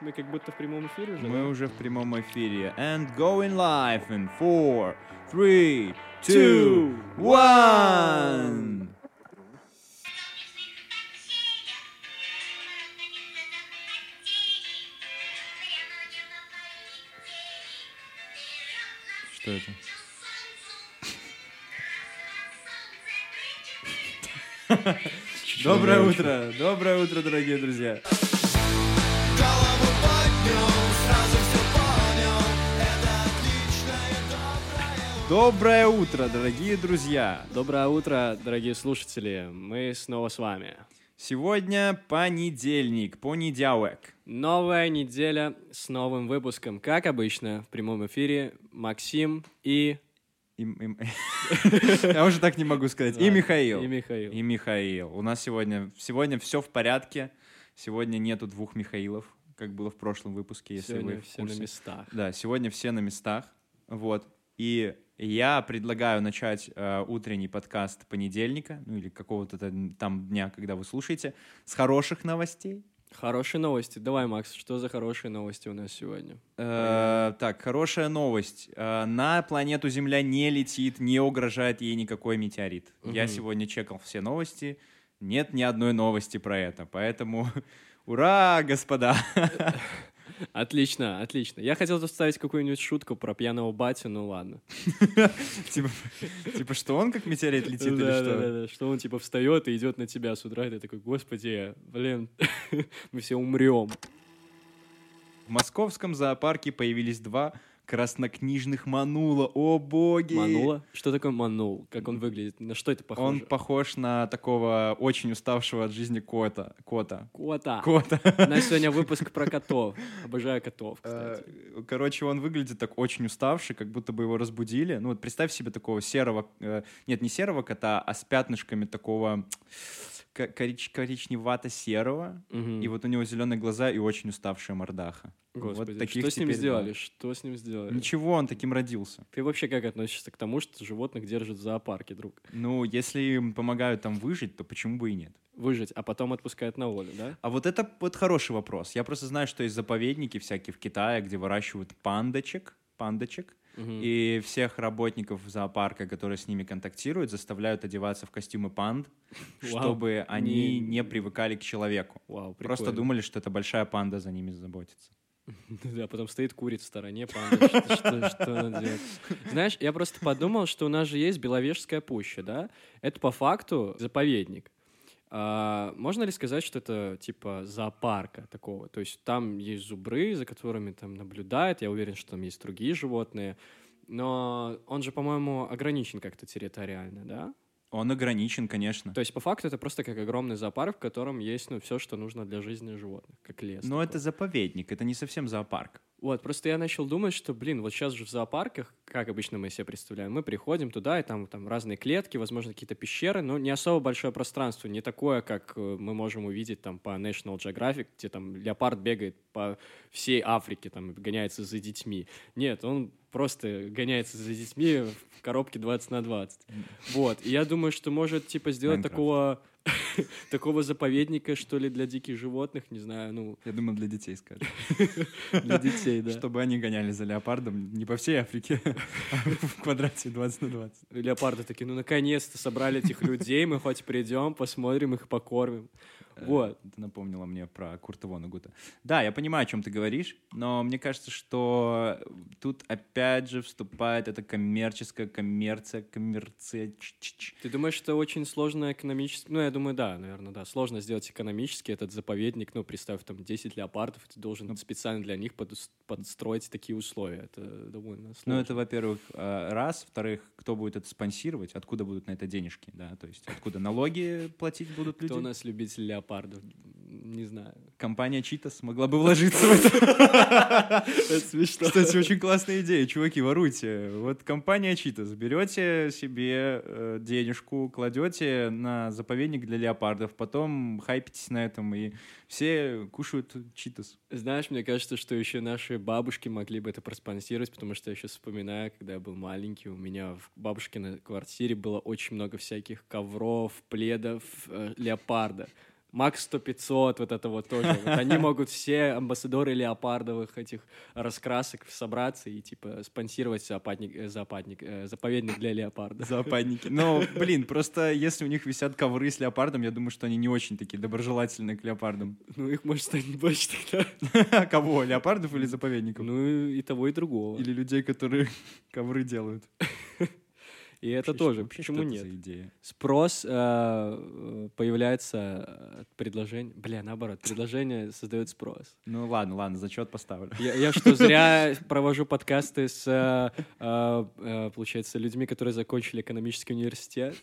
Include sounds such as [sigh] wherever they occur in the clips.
Мы как будто в прямом эфире уже. Мы да? уже в прямом эфире. And going live in four, three, Two, two, one. Что это? Доброе утро, доброе утро, дорогие друзья. Доброе утро, дорогие друзья. Доброе утро, дорогие слушатели. Мы снова с вами. Сегодня понедельник, понедельник. Новая неделя с новым выпуском. Как обычно, в прямом эфире Максим и... [laughs] Я уже так не могу сказать. И Михаил. И Михаил. И Михаил. У нас сегодня, сегодня все в порядке. Сегодня нету двух Михаилов, как было в прошлом выпуске, если Сегодня вы в все на курсе. местах. Да, сегодня все на местах. Вот. И я предлагаю начать э, утренний подкаст понедельника, ну или какого-то там- дня, когда вы слушаете, с хороших новостей. Хорошие новости. Давай, Макс, что за хорошие новости у нас сегодня? Э, так, хорошая новость. Э, на планету Земля не летит, не угрожает ей никакой метеорит. Я сегодня чекал все новости. Нет ни одной новости про это. Поэтому [laughs] ура, господа! [laughs] Отлично, отлично. Я хотел тут вставить какую-нибудь шутку про пьяного батю, ну ладно. [laughs] Типа, типа, что он как метеорит летит или что? да, да, да, что он типа встает и идет на тебя с утра, и ты такой, господи, блин, мы все умрем. В московском зоопарке появились два краснокнижных манула. О боги! Манула? Что такое манул? Как он выглядит? На что это похоже? Он похож на такого очень уставшего от жизни кота. Кота. Кота. Кота. У нас сегодня выпуск про котов. Обожаю котов, кстати. Э, Короче, он выглядит так очень уставший, как будто бы его разбудили. Ну вот представь себе такого серого, э, нет, не серого кота, а с пятнышками такого ко- корич- коричневато-серого. Мгм. И вот у него зеленые глаза и очень уставшая мордаха. Господи, вот таких что с ним сделали? два. Что с ним сделали? Ничего, он таким родился. Ты вообще как относишься к тому, что животных держат в зоопарке, друг? Ну, если им помогают там выжить, то почему бы и нет? Выжить, а потом отпускают на волю, да? А вот это вот хороший вопрос. Я просто знаю, что есть заповедники всякие в Китае, где выращивают пандочек, пандочек, И всех работников зоопарка, которые с ними контактируют, заставляют одеваться в костюмы панд, [laughs] Вау. чтобы они Не- не привыкали к человеку. Вау, Просто прикольно. думали, что это большая панда за ними заботится. [laughs] Да, потом стоит курит в стороне, панда, [laughs] что, что- что она делает? Знаешь, я просто подумал, что у нас же есть Беловежская пуща, да? Это по факту заповедник. А, можно ли сказать, что это типа зоопарка такого? То есть там есть зубры, за которыми там наблюдают, я уверен, что там есть другие животные, но он же, по-моему, ограничен как-то территориально, да? Он ограничен, конечно. То есть по факту это просто как огромный зоопарк, в котором есть ну, все, что нужно для жизни животных, как лес. Но такой. это заповедник, это не совсем зоопарк. Вот, просто я начал думать, что, блин, вот сейчас же в зоопарках, как обычно мы себе представляем, мы приходим туда, и там, там разные клетки, возможно, какие-то пещеры, но не особо большое пространство, не такое, как э, мы можем увидеть там по National Geographic, где там леопард бегает по всей Африке, там, гоняется за детьми. Нет, он просто гоняется за детьми в коробке 20 на 20. Вот, и я думаю, что может, типа, сделать Майнкрафт. такого [laughs] такого заповедника, что ли, для диких животных, не знаю, ну, Я думаю, для детей скажешь. [laughs] для детей, да. Чтобы они гоняли за леопардом не по всей Африке, [laughs] а в квадрате 20 на 20. Леопарды такие, ну наконец-то собрали этих людей, мы хоть придем, посмотрим их, покормим. Вот. Э, Ты напомнила мне про Курта Вонегута. Да, я понимаю, о чем ты говоришь, но мне кажется, что тут опять же вступает эта коммерческая коммерция, коммерция. Ты думаешь, что очень сложно экономически... Ну, я думаю, да, наверное, да. Сложно сделать экономически этот заповедник. Ну, представь, там 10 леопардов, ты должен специально для них подстроить такие условия. Это довольно сложно. Ну, это, во-первых, э, раз. Во-вторых, кто будет это спонсировать? Откуда будут на это денежки? Да, то есть откуда налоги платить будут люди? Кто у нас любитель леопардов? Не знаю. Компания Чита смогла бы вложиться в это. [laughs] Это смешно. Кстати, очень классная идея. Чуваки, воруйте. Вот компания Читас. Берете себе э, денежку, кладете на заповедник для леопардов, потом хайпитесь на этом, и все кушают Читас. Знаешь, мне кажется, что еще наши бабушки могли бы это проспонсировать, потому что я сейчас вспоминаю, когда я был маленький, у меня в бабушкиной квартире было очень много всяких ковров, пледов, э, леопарда. Макс 100-500, вот это вот тоже. Вот они могут все амбассадоры леопардовых этих раскрасок собраться и, типа, спонсировать зоопадник, э, зоопадник, э, заповедник для леопарда. Зоопадники. Но, блин, просто если у них висят ковры с леопардом, я думаю, что они не очень такие доброжелательные к леопардам. Ну, их может станет больше тогда. [laughs] Кого? Леопардов или заповедников? Ну, и того, и другого. Или людей, которые [laughs] ковры делают. И это Вообще, тоже. вообще, Почему нет? идея? Спрос э, появляется от предложения. Бля, наоборот, предложение создает спрос. Ну ладно, ладно, зачет поставлю. Я, я что, [laughs] зря провожу подкасты с, э, э, э, получается, людьми, которые закончили экономический университет?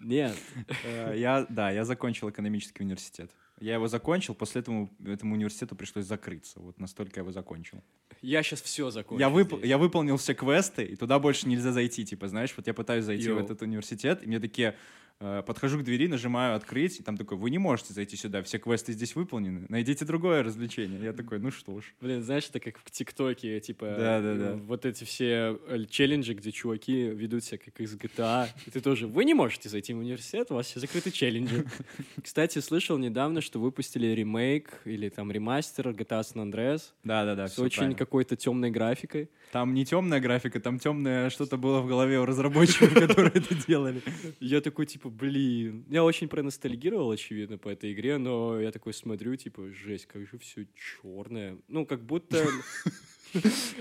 Нет. Э, Я, да, я закончил экономический университет. Я его закончил, после этого этому университету пришлось закрыться. Вот настолько я его закончил. Я сейчас все закончу. Я, вып- я выполнил все квесты, и туда больше нельзя зайти. Типа, знаешь, вот я пытаюсь зайти Йоу. в этот университет, и мне такие... э, подхожу к двери, нажимаю «Открыть», и там такой «Вы не можете зайти сюда, все квесты здесь выполнены, найдите другое развлечение». Я такой «Ну что ж». Блин, знаешь, это как в ТикТоке, типа, Да-да-да. э, вот эти все э, челленджи, где чуваки ведут себя как из GTA, и ты тоже, вы не можете зайти в университет, у вас все закрыты челленджи. [laughs] Кстати, слышал недавно, что выпустили ремейк или там ремастер GTA San Andreas Да-да-да, с очень какой-то темной графикой. Там не темная графика, там темное что-то было в голове у разработчиков, [laughs] которые это делали. Я такой, типа, блин. Я очень проностальгировал, очевидно, по этой игре, но я такой смотрю, типа, жесть, как же все черное. Ну, как будто [laughs]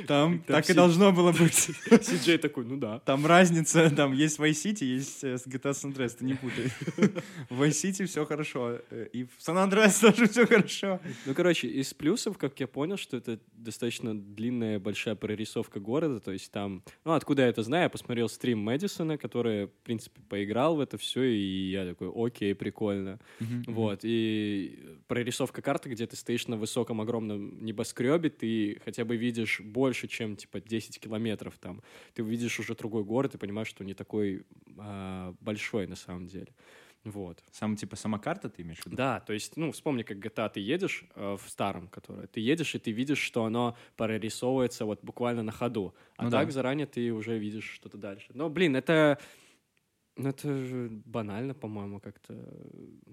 Там Там так и должно было быть. [laughs] CJ такой, ну да. Там разница, там есть Vice City, есть э, GTA San Andreas, ты не путай. [laughs] В Vice City все хорошо, э, и в San Andreas [laughs] тоже все хорошо. Ну, короче, из плюсов, как я понял, что это достаточно длинная, большая прорисовка города, то есть там, ну, откуда я это знаю, я посмотрел стрим Мэдисона, который, в принципе, поиграл в это все, и я такой, окей, прикольно. Вот, и прорисовка карты, где ты стоишь на высоком огромном небоскребе, ты хотя бы видишь больше, чем, типа, 10 километров там. Ты увидишь уже другой город и понимаешь, что он не такой а, большой на самом деле. Вот. Сам типа сама карта ты имеешь в виду? Да, то есть, ну, вспомни, как GTA ты едешь э, в старом, которое. Ты едешь, и ты видишь, что оно прорисовывается вот буквально на ходу. А Ну так да. заранее ты уже видишь что-то дальше. Но, блин, это... Ну, это же банально, по-моему, как-то.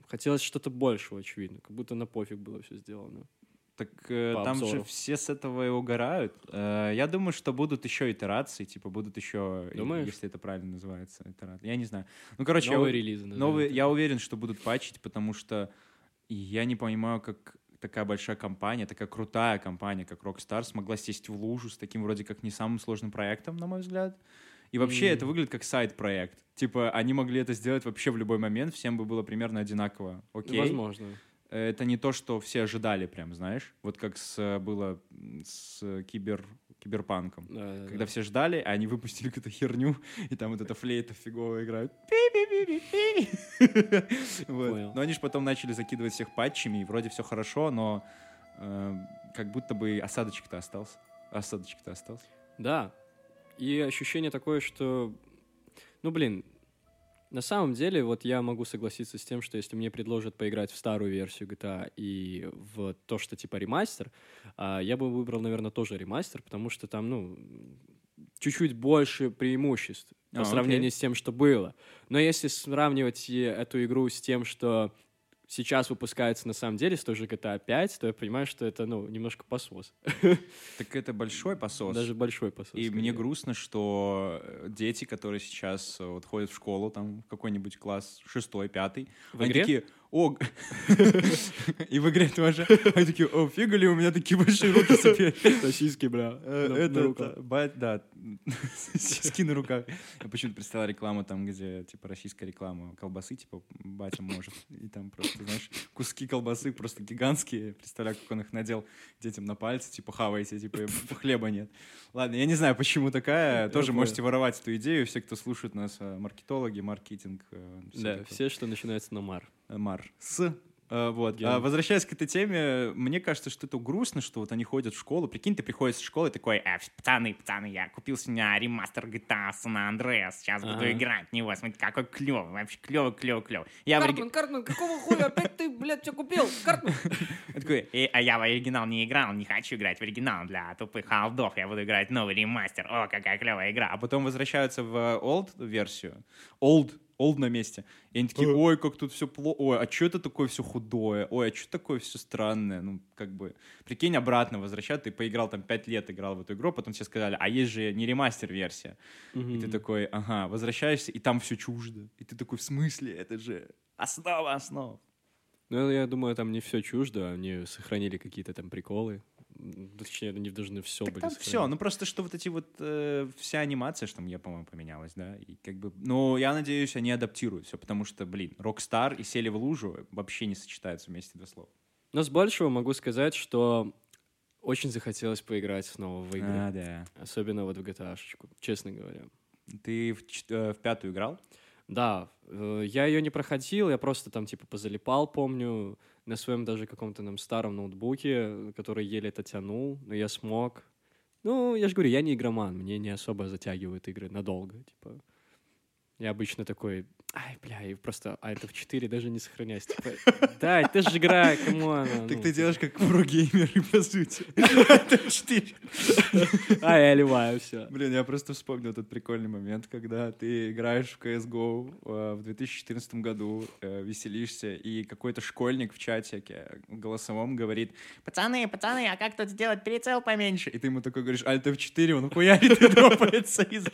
Хотелось что-то большего, очевидно. Как будто на пофиг было все сделано. Так э, там же обзору. все с этого и угорают. Э, я думаю, что будут еще итерации, типа будут еще, Думаешь? если это правильно называется, итерации. Я не знаю. Ну, короче, я Новые у- релизы. Новые, это. я уверен, что будут патчить, потому что я не понимаю, как такая большая компания, такая крутая компания, как Rockstar, смогла сесть в лужу с таким вроде как не самым сложным проектом, на мой взгляд. И вообще М. это выглядит как сайт-проект. Типа они могли это сделать вообще в любой момент, всем бы было примерно одинаково. Окей. Возможно. Это не то, что все ожидали прям, знаешь. Вот как с, э, было с кибер, киберпанком. Да, да, Когда да. все ждали, а они выпустили какую-то херню, [laughs] и там вот эта флейта фигово играет. [laughs] [laughs] Но они же потом начали закидывать всех патчами, и вроде все хорошо, но э, как будто бы осадочек-то остался. Осадочек-то остался. Да. И ощущение такое, что, ну, блин, на самом деле, вот я могу согласиться с тем, что если мне предложат поиграть в старую версию GTA и в то, что типа ремастер, а, я бы выбрал, наверное, тоже ремастер, потому что там, ну, чуть-чуть больше преимуществ по А, окей. сравнению с тем, что было. Но если сравнивать и эту игру с тем, что сейчас выпускается на самом деле с той же GTA 5, то я понимаю, что это, ну, немножко посос. [laughs] Так это большой посос. Даже большой посос. И скорее. мне грустно, что э, дети, которые сейчас э, вот ходят в школу, там в какой-нибудь класс шестой, пятый, В они игре? такие, о, и в игре тоже, они такие, о, фига ли у меня такие большие руки теперь. Сосиски, бля. Э, Это, руках. это, бать, да, сиськи на руках. Я почему-то представил рекламу там, где, типа, российская реклама колбасы, типа, батя может. И там просто, знаешь, куски колбасы просто гигантские. Представляю, как он их надел детям на пальцы, типа, хавайте, типа, хлеба нет. Ладно, я не знаю, почему такая. Тоже можете воровать эту идею. Все, кто слушает нас, э, маркетологи, маркетинг. э, все Да, все, что начинается на мар. Э, Мар. С. Э, Вот. Ген. А, возвращаясь к этой теме, мне кажется, что это грустно, что вот они ходят в школу. Прикинь, ты приходишь в школу и такой, Ой, э, пацаны, пацаны, я купил сегодня ремастер GTA San Andreas. Сейчас буду Ага. играть в него. Смотрите, какой клевый. Вообще клевый, клевый, клевый. Я, в ори- Картман, Картман, какого хуя опять ты, блядь, все купил? Картман! [laughs] Я такой, «Э, а я в оригинал не играл, не хочу играть в оригинал для тупых халдов. Я буду играть в новый ремастер. О, какая клевая игра. а потом возвращаются в old версию. Old олд на месте. И они такие, ой, как тут все плохо, ой, а что это такое все худое, ой, а что такое все странное, ну, как бы, прикинь, обратно возвращать, ты поиграл там 5 лет, играл в эту игру, потом тебе сказали, а есть же не ремастер-версия. И ты такой, ага, возвращаешься, и там все чуждо. И ты такой, в смысле, это же основа основ. Ну, я думаю, там не все чуждо, они сохранили какие-то там приколы. Точнее, они должны все Так были там все, ну просто что вот эти вот, э, вся анимация, что я, по-моему, поменялась, да, и как бы, ну, я надеюсь, они адаптируют все, потому что, блин, Rockstar и Сели в лужу вообще не сочетаются вместе два слова. Но с большего могу сказать, что очень захотелось поиграть снова в игры. А, да. Особенно вот в GTA-шечку, честно говоря. Ты в, э, в пятую играл? Да, э, я ее не проходил, я просто там типа позалипал, помню, на своем даже каком-то там старом ноутбуке, который еле это тянул, но я смог. Ну, я же говорю, я не игроман, мне не особо затягивают игры надолго, типа. Я обычно такой, ай, бля, и просто, а это в 4 даже не сохраняюсь. Типа, да, это же игра, come on. Так ну, ты делаешь как прогеймеры, [laughs] по сути. Это четыре. А, я ливаю, все. Блин, я просто вспомнил этот прикольный момент, когда ты играешь в CSGO э, в 2014 году, э, веселишься, и какой-то школьник в чатике голосовом говорит, Пацаны, пацаны, а как тут сделать прицел поменьше? и ты ему такой говоришь, Alt F4, он хуярит и [laughs] дропается из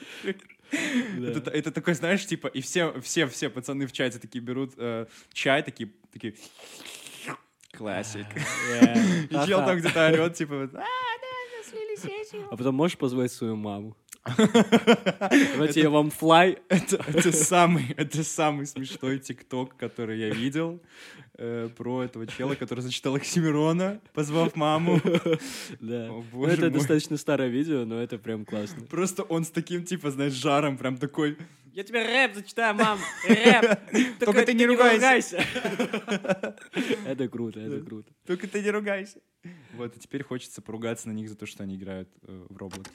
это такой, знаешь, типа, и все, все, все пацаны в чате такие берут э, чай, такие, такие, классик. [laughs] И чел там где-то орет, типа, «А, А потом можешь позвать свою маму? [laughs] Давайте я вам флай. Это, самый, это самый смешной тикток, который я видел э, про этого чела, который зачитал Оксимирона, позвав маму. Да. Ну, это достаточно старое видео, но это прям классно. Просто он с таким, типа, знаешь, жаром, прям такой, Я тебе рэп зачитаю, мам, рэп. [laughs] Только ты не ругайся. [laughs] Это круто, это круто. только ты не ругайся. Вот, и теперь хочется поругаться на них за то, что они играют э, в Roblox.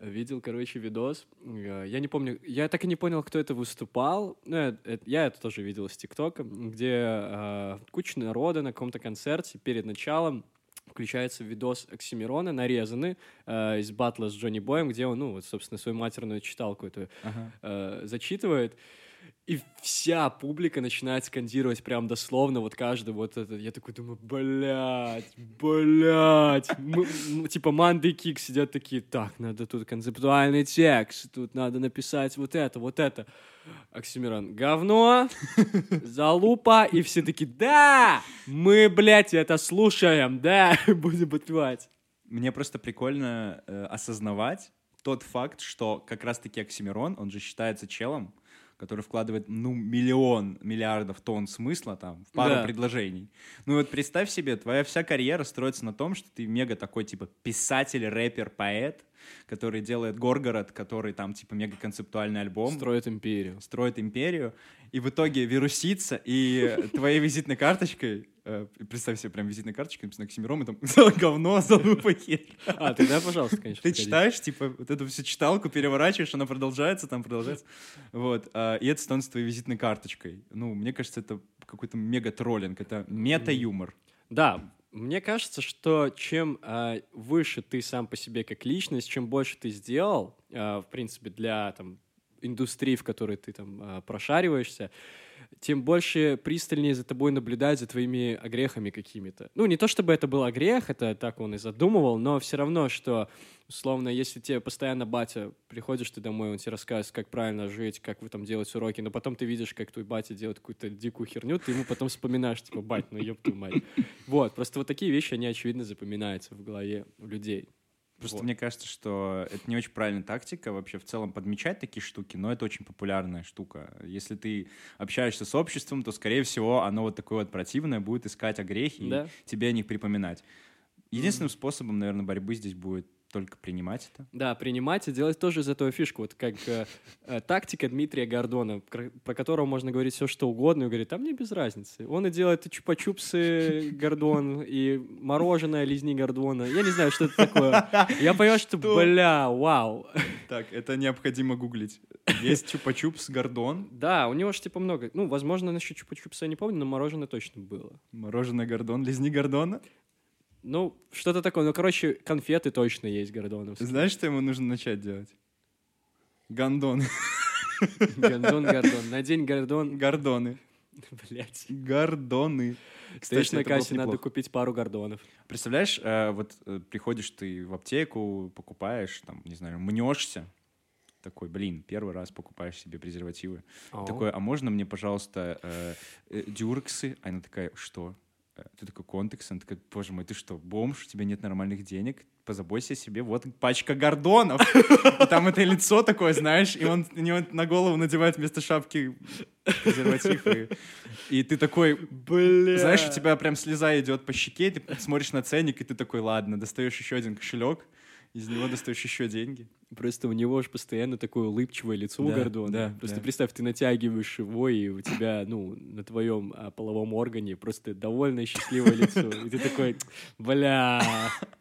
Видел, короче, видос. Э, Я не помню, я так и не понял, кто это выступал. Ну, э, э, я это тоже видел из ТикТока, где э, куча народа на каком-то концерте перед началом включается видос Оксимирона, нарезанный э, из батла с Джонни Боем, где он, ну, вот, собственно, свою матерную читалку эту Ага. э, зачитывает, и вся публика начинает скандировать прям дословно вот каждый вот это. Я такой думаю, блядь, блядь. Типа Манды Кик сидят такие, так, надо тут концептуальный текст, тут надо написать вот это, вот это. Оксимирон, говно, залупа, и все такие, да, мы, блядь, это слушаем, да, [laughs] будем подпевать. Мне просто прикольно э, осознавать тот факт, что как раз-таки Оксимирон, он же считается челом, который вкладывает, ну, миллион, миллиардов тонн смысла там в пару Да. предложений. Ну вот представь себе, твоя вся карьера строится на том, что ты мега такой, типа, писатель, рэпер, поэт, который делает Горгород, который там, типа, мега концептуальный альбом Строит империю. строит империю, и в итоге вирусится, и твоей визитной карточкой, э, представь себе прям визитной карточкой, написано Оксимирон, и там [laughs] говно, [laughs] залупа, херь. А, тогда, пожалуйста, конечно. Ты читаешь, типа, вот эту всю читалку, переворачиваешь, она продолжается, там продолжается. Вот. а, И это становится твоей визитной карточкой. Ну, мне кажется, это какой-то мега-троллинг, это мета-юмор. Да, мне кажется, что чем а, выше ты сам по себе как личность, чем больше ты сделал, а, в принципе, для там, индустрии, в которой ты там а, прошариваешься, тем больше пристальнее за тобой наблюдать за твоими огрехами какими-то. Ну, не то чтобы это был грех, это так он и задумывал, но все равно, что, условно, если тебе постоянно батя, приходишь ты домой, он тебе рассказывает, как правильно жить, как вы там делать уроки, но потом ты видишь, как твой батя делает какую-то дикую херню, ты ему потом вспоминаешь, типа, бать, ну ёб твою мать. Вот, просто вот такие вещи, они, очевидно, запоминаются в голове у людей. Просто Вот. мне кажется, что это не очень правильная тактика вообще в целом подмечать такие штуки, но это очень популярная штука. Если ты общаешься с обществом, то, скорее всего, оно вот такое вот противное будет искать огрехи Да. и тебе о них припоминать. Единственным способом, наверное, борьбы здесь будет только принимать это. Да, принимать и делать тоже из этого фишку. Вот как э, э, тактика Дмитрия Гордона, про которого можно говорить все, что угодно, и говорит, а мне без разницы. Он и делает и чупа-чупсы Гордон, и мороженое лизни Гордона. Я не знаю, что это такое. Я понял, что, бля, вау. Так, это необходимо гуглить. Есть чупа-чупс Гордон, Да, у него же типа много. Ну, возможно, насчет чупа-чупса я не помню, но мороженое точно было. мороженое Гордон, лизни Гордона. Ну, что-то такое. Ну, короче, конфеты точно есть гордоновские. Знаешь, что ему нужно начать делать? Гондон. [laughs] Гордон, Гордон. Надень Гордон. Гордоны. Блять. Гордоны. Стоишь на кассе, надо купить пару Гордонов. Представляешь, э, вот э, приходишь ты в аптеку, покупаешь, там, не знаю, мнешься, такой, блин, первый раз покупаешь себе презервативы. Такой, а можно мне, пожалуйста, э, дюрксы? А она такая, что? Ты такой, контекс? Она такая, боже мой, ты что, бомж? У тебя нет нормальных денег? Позаботься о себе, вот пачка гордонов. И там это лицо такое, знаешь, и он, него на голову надевает вместо шапки презерватив. И, и ты такой, Бля. знаешь, у тебя прям слеза идет по щеке, ты смотришь на ценник, и ты такой, ладно, достаешь еще один кошелек, из него достаешь еще деньги. Просто у него же постоянно такое улыбчивое лицо у Да, Гордона. да, просто да. представь, ты натягиваешь его, и у тебя, ну, на твоем а, половом органе просто довольное счастливое лицо. И ты такой, бля,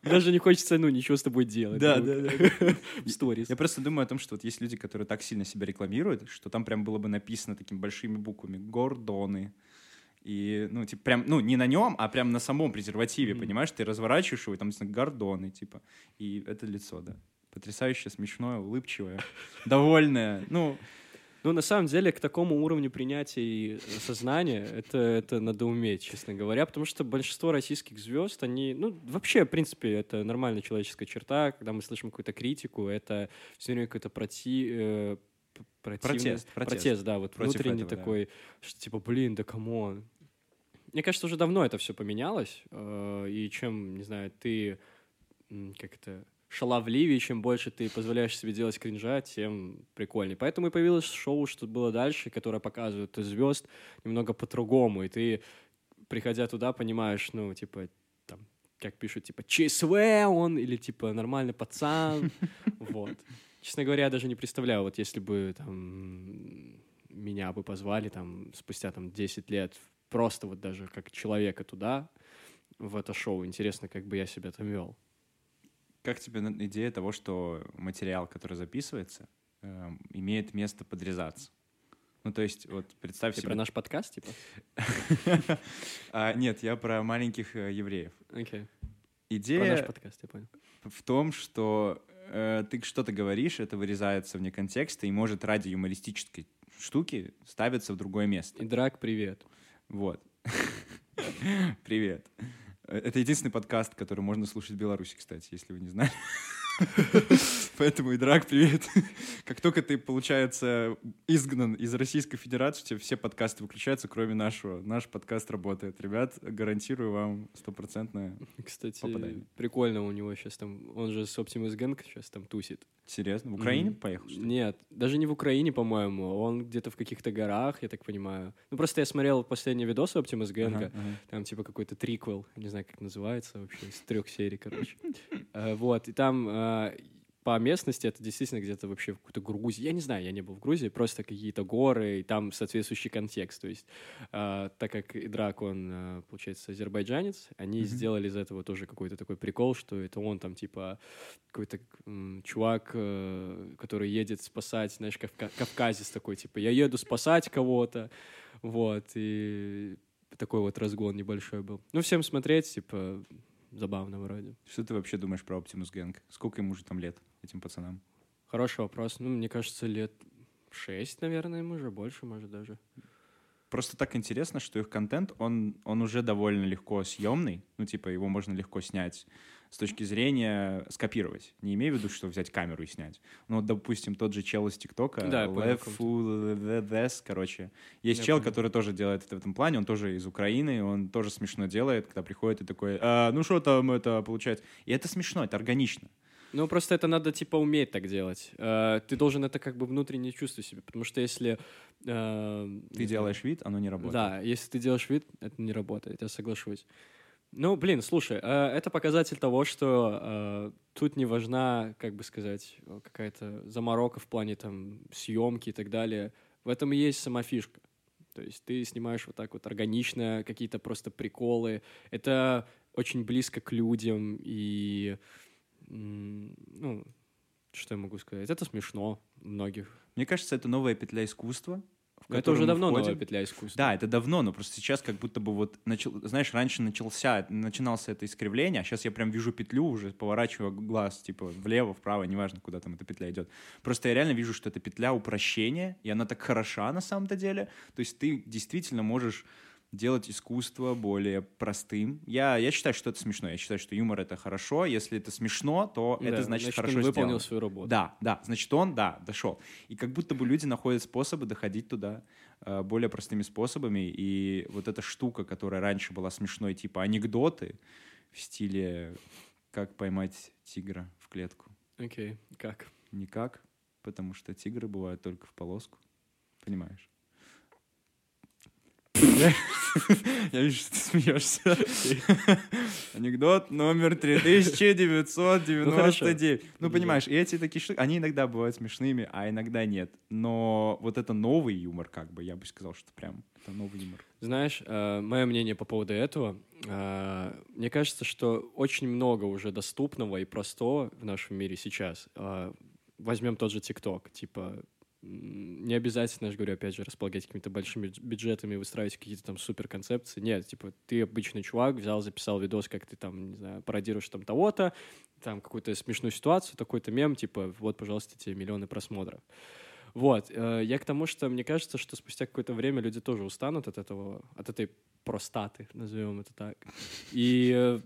даже не хочется, ну, ничего с тобой делать. Да, друг». да, [laughs] В сторис. Я просто думаю о том, что вот есть люди, которые так сильно себя рекламируют, что там прям было бы написано такими большими буквами «Гордоны». И, ну, типа, прям, ну, не на нем, а прям на самом презервативе, Мгм. понимаешь? Ты разворачиваешь его, и там написано «Гордоны», типа. И это лицо, да. Потрясающе смешное, улыбчивое, [laughs] довольное. Ну, Ну, на самом деле, к такому уровню принятия и сознания это, это надо уметь, честно говоря, потому что большинство российских звезд, они, ну, вообще, в принципе, это нормальная человеческая черта, когда мы слышим какую-то критику, это все время какой-то проти, э, противный- Протест, протест. протест, да, вот Против внутренний этого, да. такой, что типа, блин, да come on. Мне кажется, уже давно это все поменялось, э, и чем, не знаю, ты, как это, шаловливее, чем больше ты позволяешь себе делать кринжа, тем прикольнее. Поэтому и появилось шоу, что было дальше, которое показывает звезд немного по-другому, и ты, приходя туда, понимаешь, ну, типа, там, как пишут, типа, ЧСВ он, или, типа, нормальный пацан, вот. Честно говоря, я даже не представляю, вот если бы, там, меня бы позвали, там, спустя, там, 10 лет, просто вот даже как человека туда, в это шоу, интересно, как бы я себя там вел. Как тебе идея того, что материал, который записывается, эм, имеет место подрезаться? Ну, то есть, вот представь Ты себе... про наш подкаст, типа? [laughs] А, Нет, я про маленьких э, евреев. Окей. Про Идея... наш подкаст, я понял. в том, что э, ты что-то говоришь, это вырезается вне контекста и может ради юмористической штуки ставиться в другое место. И Драк, привет. Вот. [laughs] Привет. Э, Это единственный подкаст, который можно слушать в Беларуси, кстати, если вы не знали. [laughs] Поэтому и драк, привет. [laughs] Как только ты, получается, изгнан из Российской Федерации, у тебя все подкасты выключаются, кроме нашего. Наш подкаст работает. Ребят, гарантирую вам стопроцентное. Кстати, Попадание. прикольно у него сейчас там, он же с Optimus Gang сейчас там тусит. Серьезно? В Украине Мгм. поехал, что ли? Нет, даже не в Украине, по-моему, он где-то в каких-то горах, я так понимаю. Ну, просто я смотрел последний видос Optimus Gang, Ага, ага. там типа какой-то триквел, не знаю, как называется вообще, из трех серий, короче. [laughs] Э, Вот, и там э, по местности это действительно где-то вообще в какой-то Грузии. Я не знаю, я не был в Грузии, просто какие-то горы, и там соответствующий контекст. То есть, э, так как Идрак, он, э, получается, азербайджанец, они Мгм. сделали из этого тоже какой-то такой прикол, что это он там, типа, какой-то м, чувак, э, который едет спасать, знаешь, кавка- кавказец такой, типа, я еду спасать кого-то, вот, и такой вот разгон небольшой был. Ну, всем смотреть, типа, забавно вроде. Что ты вообще думаешь про Optimus Gang? Сколько ему уже там лет, этим пацанам? Хороший вопрос. Ну, мне кажется, лет шесть, наверное, ему уже больше, может, даже. Просто так интересно, что их контент, он, он уже довольно легко съемный. Ну, типа, его можно легко снять с точки зрения скопировать. Не имею в виду, что взять камеру и снять. Ну, вот, допустим, тот же чел из ТикТока, Да, This, короче. Есть Я чел, понял. который тоже делает это в этом плане, он тоже из Украины, он тоже смешно делает, когда приходит и такой, «А, ну что там это получается? И это смешно, это органично. Ну, просто это надо, типа, уметь так делать. Э, Ты должен это как бы внутренне чувствовать себе, потому что если... э, Ты делаешь вид, оно не работает. Да, если ты делаешь вид, это не работает, я соглашусь. Ну, блин, слушай, э, это показатель того, что тут не важна, как бы сказать, какая-то заморока в плане там съемки и так далее. В этом и есть сама фишка. То есть ты снимаешь вот так вот органично, какие-то просто приколы. Это очень близко к людям и, ну, что я могу сказать? Это смешно многих. Мне кажется, это новая петля искусства, в это уже давно входим. новая петля искусства. Да, это давно, но просто сейчас как будто бы вот, начал, знаешь, раньше начался, начинался это искривление, а сейчас я прям вижу петлю, уже поворачиваю глаз, типа, влево, вправо, неважно, куда там эта петля идет. Просто я реально вижу, что это петля упрощения, и она так хороша на самом-то деле. То есть ты действительно можешь делать искусство более простым. Я, я считаю, что это смешно. Я считаю, что юмор — это хорошо. Если это смешно, то Да, это значит, хорошо он выполнил сделано. свою работу. Да, да, значит, он, да, дошел. И как будто бы люди находят способы доходить туда э, более простыми способами. И вот эта штука, которая раньше была смешной, типа анекдоты в стиле «как поймать тигра в клетку». Окей, как? Никак, потому что тигры бывают только в полоску. Понимаешь? Я вижу, что ты смеешься. Анекдот номер 3999. Ну, понимаешь, и эти такие штуки, они иногда бывают смешными, а иногда нет. Но вот это новый юмор, как бы, я бы сказал, что прям это новый юмор. Знаешь, э, мое мнение по поводу этого, э, мне кажется, что очень много уже доступного и простого в нашем мире сейчас. Э, возьмем тот же ТикТок, типа не обязательно, я же говорю, опять же, располагать какими-то большими бюдж- бюджетами, выстраивать какие-то там супер концепции. Нет, типа, ты обычный чувак, взял, записал видос, как ты там, не знаю, пародируешь там того-то, там какую-то смешную ситуацию, такой-то мем, типа, вот, пожалуйста, тебе миллионы просмотров. Вот, э, я к тому, что мне кажется, что спустя какое-то время люди тоже устанут от этого, от этой простаты, назовем это так, и э,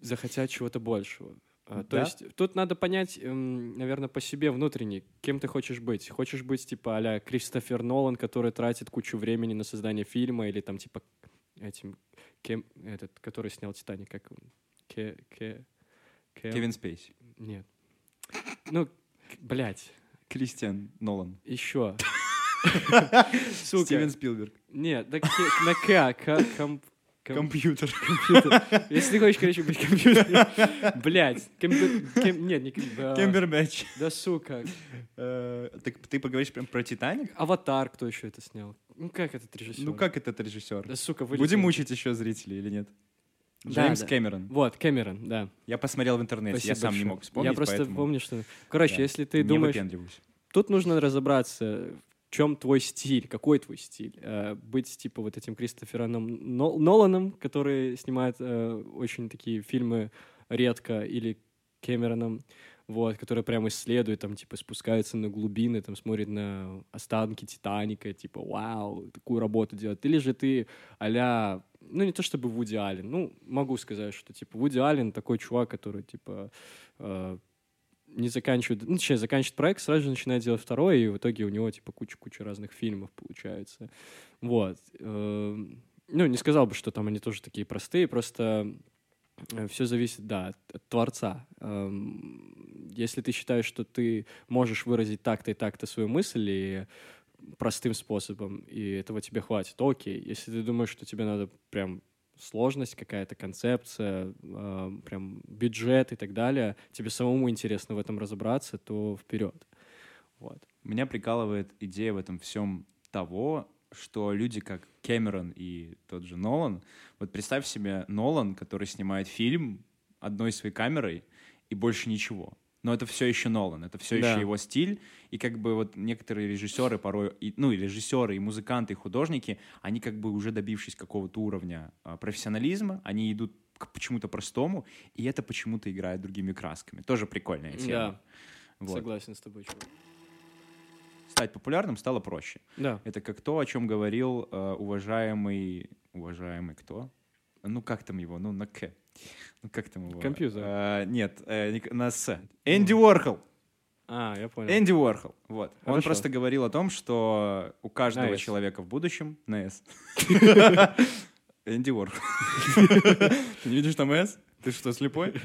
захотят чего-то большего. То Да. есть тут надо понять, наверное, по себе внутренне, кем ты хочешь быть. Хочешь быть типа а Кристофер Нолан, который тратит кучу времени на создание фильма, или там типа этим, кем, этот, который снял «Титаник», как он? Ке, ке, Кем? Кевин Спейси. Нет. Ну, блядь, Кристиан Нолан. еще. [laughs] Сука. Стивен Спилберг. Нет, ке- на К, ком- ком- Компьютер. компьютер. [laughs] Если ты хочешь, короче, быть компьютером, блядь, компью- кем- нет, не Кембербэтч. Да сука. Э, Так ты поговоришь прям про «Титаник»? Аватар, кто еще это снял? Ну как этот режиссер? Ну как этот режиссер? Да сука, вылетел. Будем мучить еще зрителей или нет? Джеймс да. Кэмерон. Вот, Кэмерон, да. Я посмотрел в интернете, Спасибо я сам не мог вспомнить, Я просто поэтому, помню, что... Короче, да, если ты думаешь... Тут нужно разобраться, чем твой стиль, какой твой стиль. Э, быть типа вот этим Кристофером Нол- Ноланом, который снимает э, очень такие фильмы редко, или Кэмероном, вот, который прям исследует, там, типа, спускается на глубины, там, смотрит на останки Титаника, типа, вау, такую работу делает. Или же ты а ну, не то чтобы Вуди Аллен, ну, могу сказать, что, типа, Вуди Аллен такой чувак, который, типа, э, не заканчивает, ну, точнее, заканчивает проект, сразу же начинает делать второй, и в итоге у него, типа, куча-куча разных фильмов получается. Вот. Эм, Ну, не сказал бы, что там они тоже такие простые, просто все зависит, да, от, творца. Эм, Если ты считаешь, что ты можешь выразить так-то и так-то свою мысль и простым способом, и этого тебе хватит, окей. Если ты думаешь, что тебе надо прям сложность какая-то, концепция, э, прям бюджет и так далее, тебе самому интересно в этом разобраться, то вперед. Вот. Меня прикалывает идея в этом всем того, что люди как Кэмерон и тот же Нолан, вот представь себе Нолан, который снимает фильм одной своей камерой и больше ничего. Но это все еще Нолан, это все Да. еще его стиль. И как бы вот некоторые режиссеры порой, и, ну и режиссеры, и музыканты, и художники, они как бы уже добившись какого-то уровня а, профессионализма, они идут к почему-то простому, и это почему-то играет другими красками. Тоже прикольная тема. Да, Вот. согласен с тобой, чувак. Стать популярным стало проще. Да. Это как то, о чем говорил э, уважаемый... Уважаемый кто? Ну, как там его? Ну, на К. Ну, как там его? Компьютер. Э, нет, э, на С. Энди Уорхол. А, я понял. Энди Уорхол. Вот. Он Хорошо. просто говорил о том, что у каждого «С». человека в будущем... На С. [laughs] Энди Уорхол. [laughs] Ты не видишь там С? Ты что, слепой? [laughs] Энди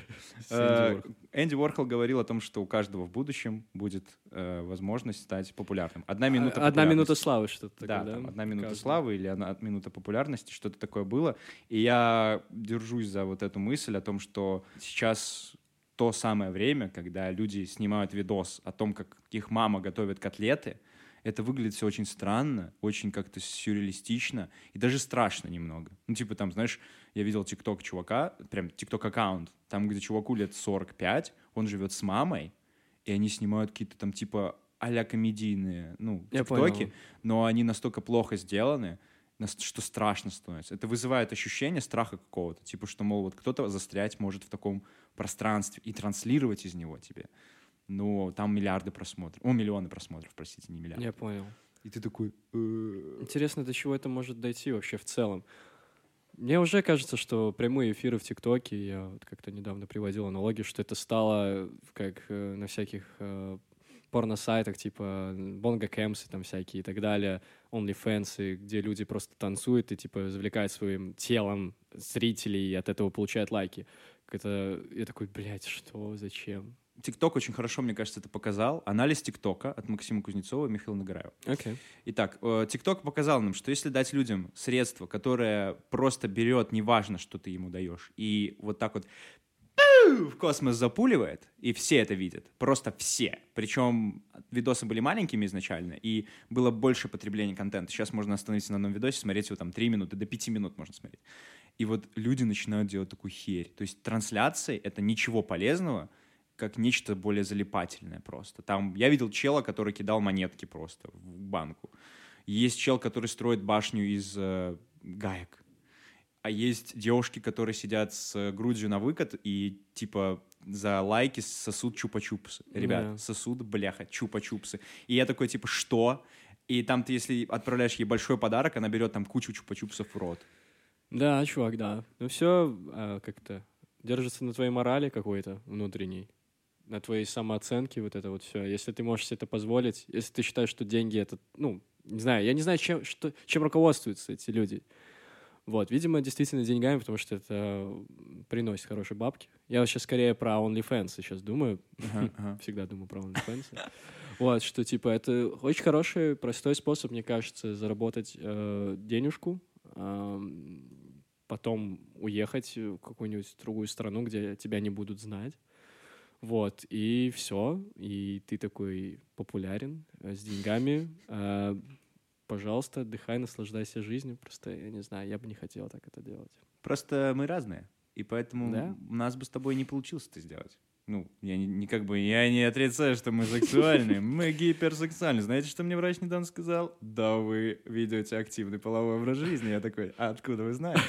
Э, Уорхол. Энди Уорхол говорил о том, что у каждого в будущем будет э, возможность стать популярным. Одна минута А, Одна минута славы что-то Да, такое, там одна минута славы или одна минута популярности, что-то такое было. И я держусь за вот эту мысль о том, что сейчас то самое время, когда люди снимают видос о том, как их мама готовит котлеты, это выглядит все очень странно, очень как-то сюрреалистично и даже страшно немного. Ну, типа там, знаешь, я видел тикток чувака, прям тикток-аккаунт, там, где чуваку лет 45, он живет с мамой, и они снимают какие-то там типа а-ля комедийные, ну, тиктоки, но они настолько плохо сделаны, что страшно становится. Это вызывает ощущение страха какого-то. Типа, что, мол, вот кто-то застрять может в таком пространстве и транслировать из него тебе. Ну, там миллиарды просмотров. О, миллионы просмотров, простите, не миллиарды. Я понял. И ты такой... «Э, Интересно, до чего это может дойти вообще в целом. Мне уже кажется, что прямые эфиры в ТикТоке, я вот как-то недавно приводил аналогию, что это стало как э, на всяких э, порно-сайтах, типа Бонго Кэмсы там всякие и так далее, OnlyFans, где люди просто танцуют и типа завлекают своим телом зрителей и от этого получают лайки. Это я такой, блядь, что, зачем? ТикТок очень хорошо, мне кажется, это показал. Анализ ТикТока от Максима Кузнецова и Михаила Нагараева. Окей. Итак, э, ТикТок показал нам, что если дать людям средство, которое просто берет, неважно, что ты ему даешь, и вот так вот в космос запуливает, и все это видят, просто все. Причем видосы были маленькими изначально, и было больше потребления контента. Сейчас можно остановиться на одном видосе, смотреть его там 3 минуты, до 5 минут можно смотреть. И вот люди начинают делать такую херь. То есть трансляции — это ничего полезного, как нечто более залипательное просто. Там я видел чела, который кидал монетки просто в банку. Есть чел, который строит башню из э, гаек. А есть девушки, которые сидят с э, грудью на выкат и типа за лайки сосут чупа-чупсы. Ребят, Да. сосут, бляха, чупа-чупсы. И я такой, типа, что? И там ты, если отправляешь ей большой подарок, она берет там кучу чупа-чупсов в рот. Да, чувак, да. Ну все как-то держится на твоей морали какой-то внутренней, на твоей самооценке, вот это вот все. Если ты можешь себе это позволить, если ты считаешь, что деньги это, ну, не знаю, я не знаю, чем, что, чем руководствуются эти люди. Вот, видимо, действительно деньгами, потому что это приносит хорошие бабки. Я сейчас скорее про OnlyFans сейчас думаю. [laughs] Всегда думаю про OnlyFans. [laughs] Вот, что, типа, это очень хороший, простой способ, мне кажется, заработать э, денежку, потом уехать в какую-нибудь другую страну, где тебя не будут знать. Вот, и все, и ты такой популярен, э, с деньгами. Э, пожалуйста, отдыхай, наслаждайся жизнью. Просто, я не знаю, я бы не хотел так это делать. Просто мы разные. И поэтому Да? у нас бы с тобой не получилось это сделать. Ну, я не, не как бы, я не отрицаю, что мы сексуальные, мы гиперсексуальны. Знаете, что мне врач недавно сказал? Да, вы ведете активный половой образ жизни. Я такой, а откуда вы знаете?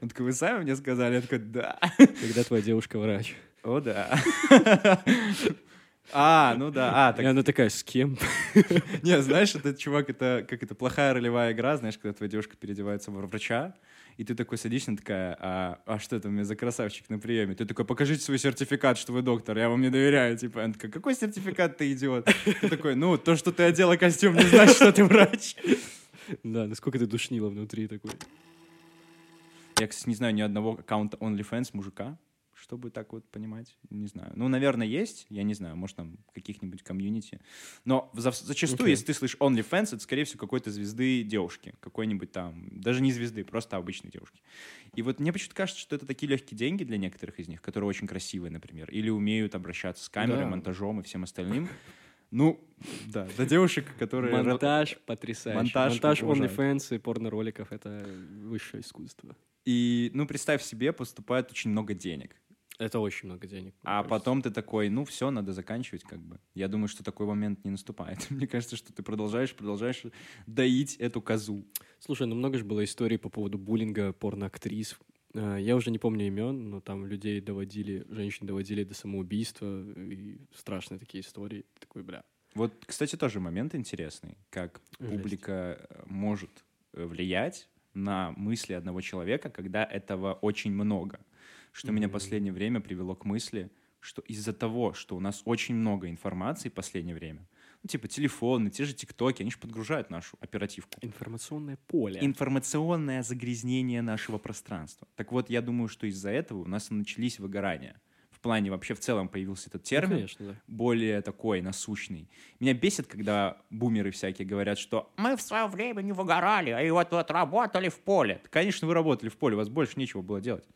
Он такой, вы сами мне сказали? Я такой, да. Когда твоя девушка врач. О, да. [laughs] А, ну да, а, И так, она такая, с кем? [laughs] не, знаешь, этот чувак, это как это плохая ролевая игра, знаешь, когда твоя девушка переодевается в врача, и ты такой садишься, такая, а, а что это у меня за красавчик на приеме? Ты такой, покажите свой сертификат, что вы доктор, я вам не доверяю. Типа, она такая, какой сертификат ты идиот? Ты такой, ну, то, что ты одела костюм, не значит, что ты врач. [laughs] Да, насколько ты душнила внутри такой. Я, кстати, не знаю ни одного аккаунта OnlyFans мужика, чтобы так вот понимать, не знаю. Ну, наверное, есть, я не знаю, может, там каких-нибудь комьюнити. Но за- зачастую, Окей. если ты слышишь OnlyFans, это, скорее всего, какой-то звезды девушки, какой-нибудь там, даже не звезды, просто обычной девушки. И вот мне почему-то кажется, что это такие легкие деньги для некоторых из них, которые очень красивые, например, или умеют обращаться с камерой, Да. монтажом и всем остальным. [laughs] Ну, да, для девушек, которые... Монтаж потрясающий. Монтаж Монтаж. OnlyFans и порно-роликов — это высшее искусство. И, ну, представь себе, поступает очень много денег. Это очень много денег. А кажется. потом ты такой, ну все, надо заканчивать как бы. Я думаю, что такой момент не наступает. [laughs] Мне кажется, что ты продолжаешь, продолжаешь доить эту козу. Слушай, ну много же было историй по поводу буллинга порноактрис. Э, Я уже не помню имен, но там людей доводили, женщин доводили до самоубийства. И страшные такие истории. Ты Такой, бля. Вот, кстати, тоже момент интересный, как Жесть. публика э, может э, влиять на мысли одного человека, когда этого очень много. Что меня последнее время привело к мысли, что из-за того, что у нас очень много информации в последнее время, ну, типа телефоны, те же тиктоки, они же подгружают нашу оперативку. Информационное поле. информационное загрязнение нашего пространства. Так вот, я думаю, что из-за этого у нас начались выгорания. В плане вообще в целом появился этот Ну, термин, конечно, да. более такой насущный. Меня бесит, когда бумеры всякие говорят, что Мы в свое время не выгорали, и вот вот работали в поле. «Да, конечно, вы работали в поле, у вас больше нечего было делать.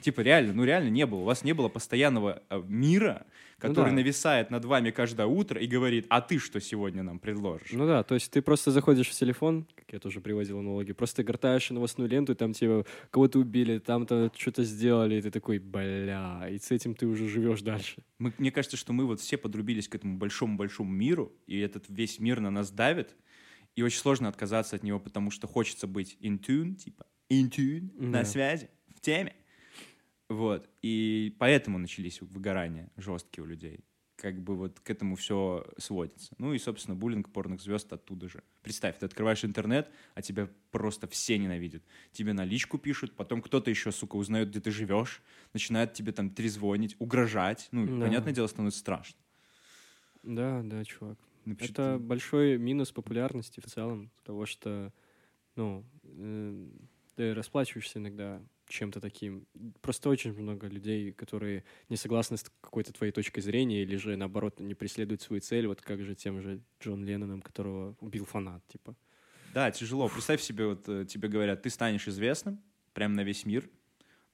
Типа реально, ну реально не было. У вас не было постоянного э, мира, который да. нависает над вами каждое утро и говорит, а ты что сегодня нам предложишь? Ну да, то есть ты просто заходишь в телефон, как я тоже приводил аналогии, просто гортаешь новостную ленту, и там типа кого-то убили, там-то что-то сделали, и ты такой, бля, и с этим ты уже живешь дальше. Мы- мне кажется, что мы вот все подрубились к этому большому-большому миру, и этот весь мир на нас давит, и очень сложно отказаться от него, потому что хочется быть in tune, типа in tune, на Да. связи, в теме. Вот. И поэтому начались выгорания жесткие у людей. Как бы вот к этому все сводится. Ну и, собственно, буллинг порных звезд оттуда же. Представь, ты открываешь интернет, а тебя просто все ненавидят. Тебе на личку пишут, потом кто-то еще, сука, узнает, где ты живешь, начинает тебе там трезвонить, угрожать. Ну, Да. понятное дело, становится страшно. Да, да, чувак. Напиши Это ты. большой минус популярности в целом, того что, ну, э, ты расплачиваешься иногда чем-то таким. Просто очень много людей, которые не согласны с какой-то твоей точкой зрения или же, наоборот, не преследуют свою цель, вот как же тем же Джон Ленноном, которого убил фанат, типа. Да, тяжело. Представь себе, вот э, тебе говорят, ты станешь известным, прям на весь мир,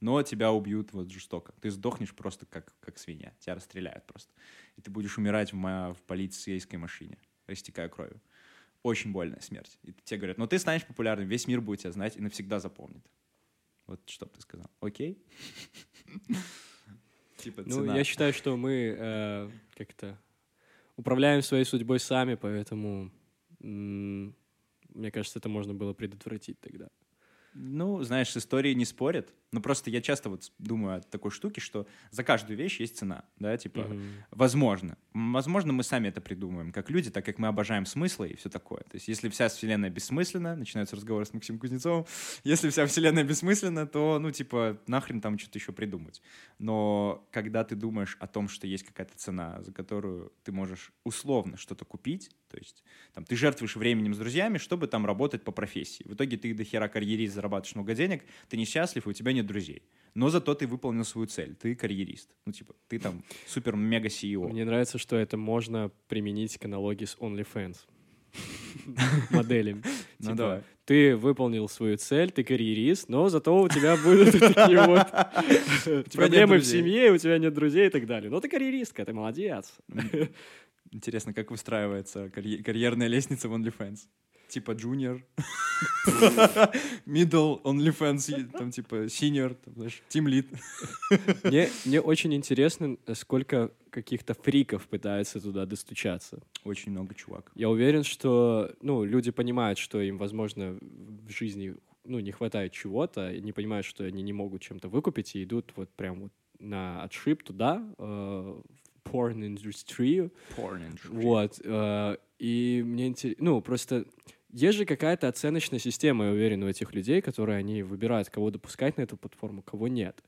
но тебя убьют вот жестоко. Ты сдохнешь просто как, как свинья. Тебя расстреляют просто. И ты будешь умирать в, ма- в полицейской машине, растекая кровью. Очень больная смерть. И тебе говорят, но ты станешь популярным, весь мир будет тебя знать и навсегда запомнит. Вот что бы ты сказал. Окей? [laughs] Типа Ну, цена. я считаю, что мы э, как-то управляем своей судьбой сами, поэтому мне кажется, это можно было предотвратить тогда. Ну, знаешь, с историей не спорят. Но просто я часто вот думаю о такой штуке, что за каждую вещь есть цена, да, типа, Мгм. возможно. Возможно, мы сами это придумываем, как люди, так как мы обожаем смыслы и все такое. То есть, если вся вселенная бессмысленна, начинаются разговоры с Максимом Кузнецовым, [laughs] если вся вселенная бессмысленна, то, ну, типа, нахрен там что-то еще придумать. Но когда ты думаешь о том, что есть какая-то цена, за которую ты можешь условно что-то купить, то есть, там, ты жертвуешь временем с друзьями, чтобы там работать по профессии. В итоге ты до хера карьерист, зарабатываешь много денег, ты несчастлив, и у тебя нет друзей. Но зато ты выполнил свою цель, ты карьерист. Ну, типа, ты там супер-мега CEO. Мне нравится, что это можно применить к аналогии с OnlyFans. [laughs] Моделями. Ну, Типа. Ты выполнил свою цель, ты карьерист, но зато у тебя будут такие [laughs] вот проблемы в семье, у тебя нет друзей и так далее. Но ты карьеристка, ты молодец. Интересно, как выстраивается карье- карьерная лестница в OnlyFans? Типа junior, middle OnlyFans, там типа senior, там, знаешь, team lead. Мне, мне очень интересно, сколько каких-то фриков пытается туда достучаться. Очень много чувак. Я уверен, что ну, люди понимают, что им, возможно, в жизни ну, не хватает чего-то, и не понимают, что они не могут чем-то выкупить, и идут вот прям вот на отшиб туда, э, в porn индустрию. Вот. э, и мне интересно... Ну, просто есть же какая-то оценочная система, я уверен, у этих людей, которые они выбирают, кого допускать на эту платформу, кого нет.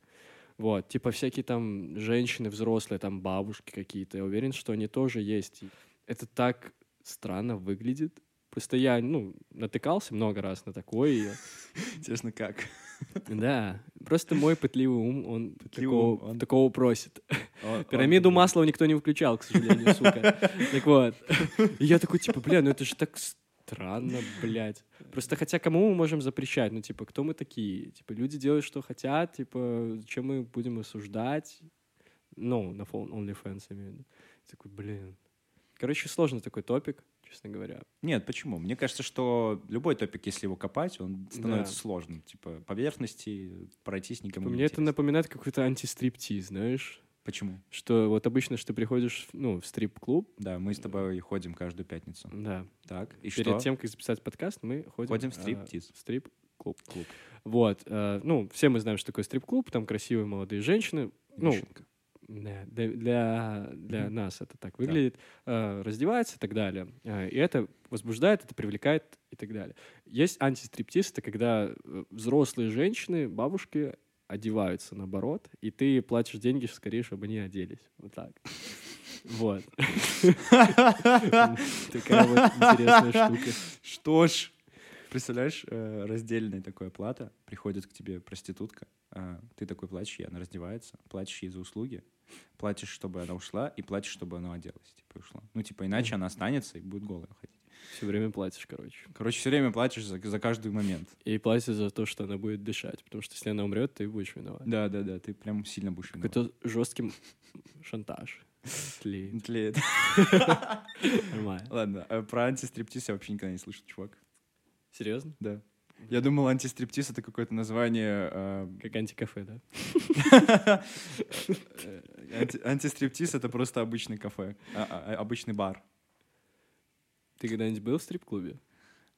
Вот, типа всякие там женщины взрослые, там бабушки какие-то, я уверен, что они тоже есть. Это так странно выглядит. Просто я, ну, натыкался много раз на такое. Интересно, как? Да, просто мой пытливый ум, он, Пытливый такого, ум, он- такого просит. Он- Пирамиду он- Маслова никто не включал, к сожалению, сука. Так вот. И я такой, типа, бля, ну это же так странно, блядь. Просто хотя кому мы можем запрещать? Ну, типа, кто мы такие? Типа, люди делают, что хотят, типа, чем мы будем осуждать? Ну, на OnlyFans, имею в виду. Такой, блин. Короче, сложный такой топик, честно говоря. Нет, почему? Мне кажется, что любой топик, если его копать, он становится Да. сложным. Типа, поверхности пройтись никому Типа, не мне это интересно. напоминает какой-то антистриптиз, знаешь? Почему? Что вот обычно, что ты приходишь, ну, в стрип-клуб, Да, мы с тобой ходим каждую пятницу. да, Так, и перед что? тем, как записать подкаст, мы ходим, Ходим в э, стриптиз. в стрип-клуб. Клуб. Вот, э, ну, все мы знаем, что такое стрип-клуб, там красивые молодые женщины. Ну, Вишенка. да, для, для, для нас это так выглядит. Э, раздеваются и так далее. Э, и это возбуждает, это привлекает и так далее. Есть антистриптиз, это когда э, взрослые женщины, бабушки одеваются наоборот, и ты платишь деньги скорее, чтобы они оделись. Вот так. Вот. Такая вот интересная штука. Что ж, представляешь, э, раздельная такая плата, приходит к тебе проститутка, а, ты такой платишь, ей, она раздевается, платишь ей за услуги, платишь, чтобы она ушла, и платишь, чтобы она оделась, типа, и ушла. Ну, типа, иначе она останется и будет голая ходить. Все время платишь, короче. Короче, все время платишь за, за каждый момент. И платишь за то, что она будет дышать. Потому что если она умрет, ты будешь виноват. Да, да, да, ты прям сильно будешь виноват. Какой-то жесткий шантаж. Тлеет. Тлеет. Нормально. Ладно, а про антистриптиз я вообще никогда не слышал, чувак. Серьезно? Да. Я думал, антистриптиз это какое-то название... э, Как антикафе, да? [laughs] э, анти- Антистриптиз это просто обычный кафе, а- а- обычный бар. Ты когда-нибудь был в стрип-клубе?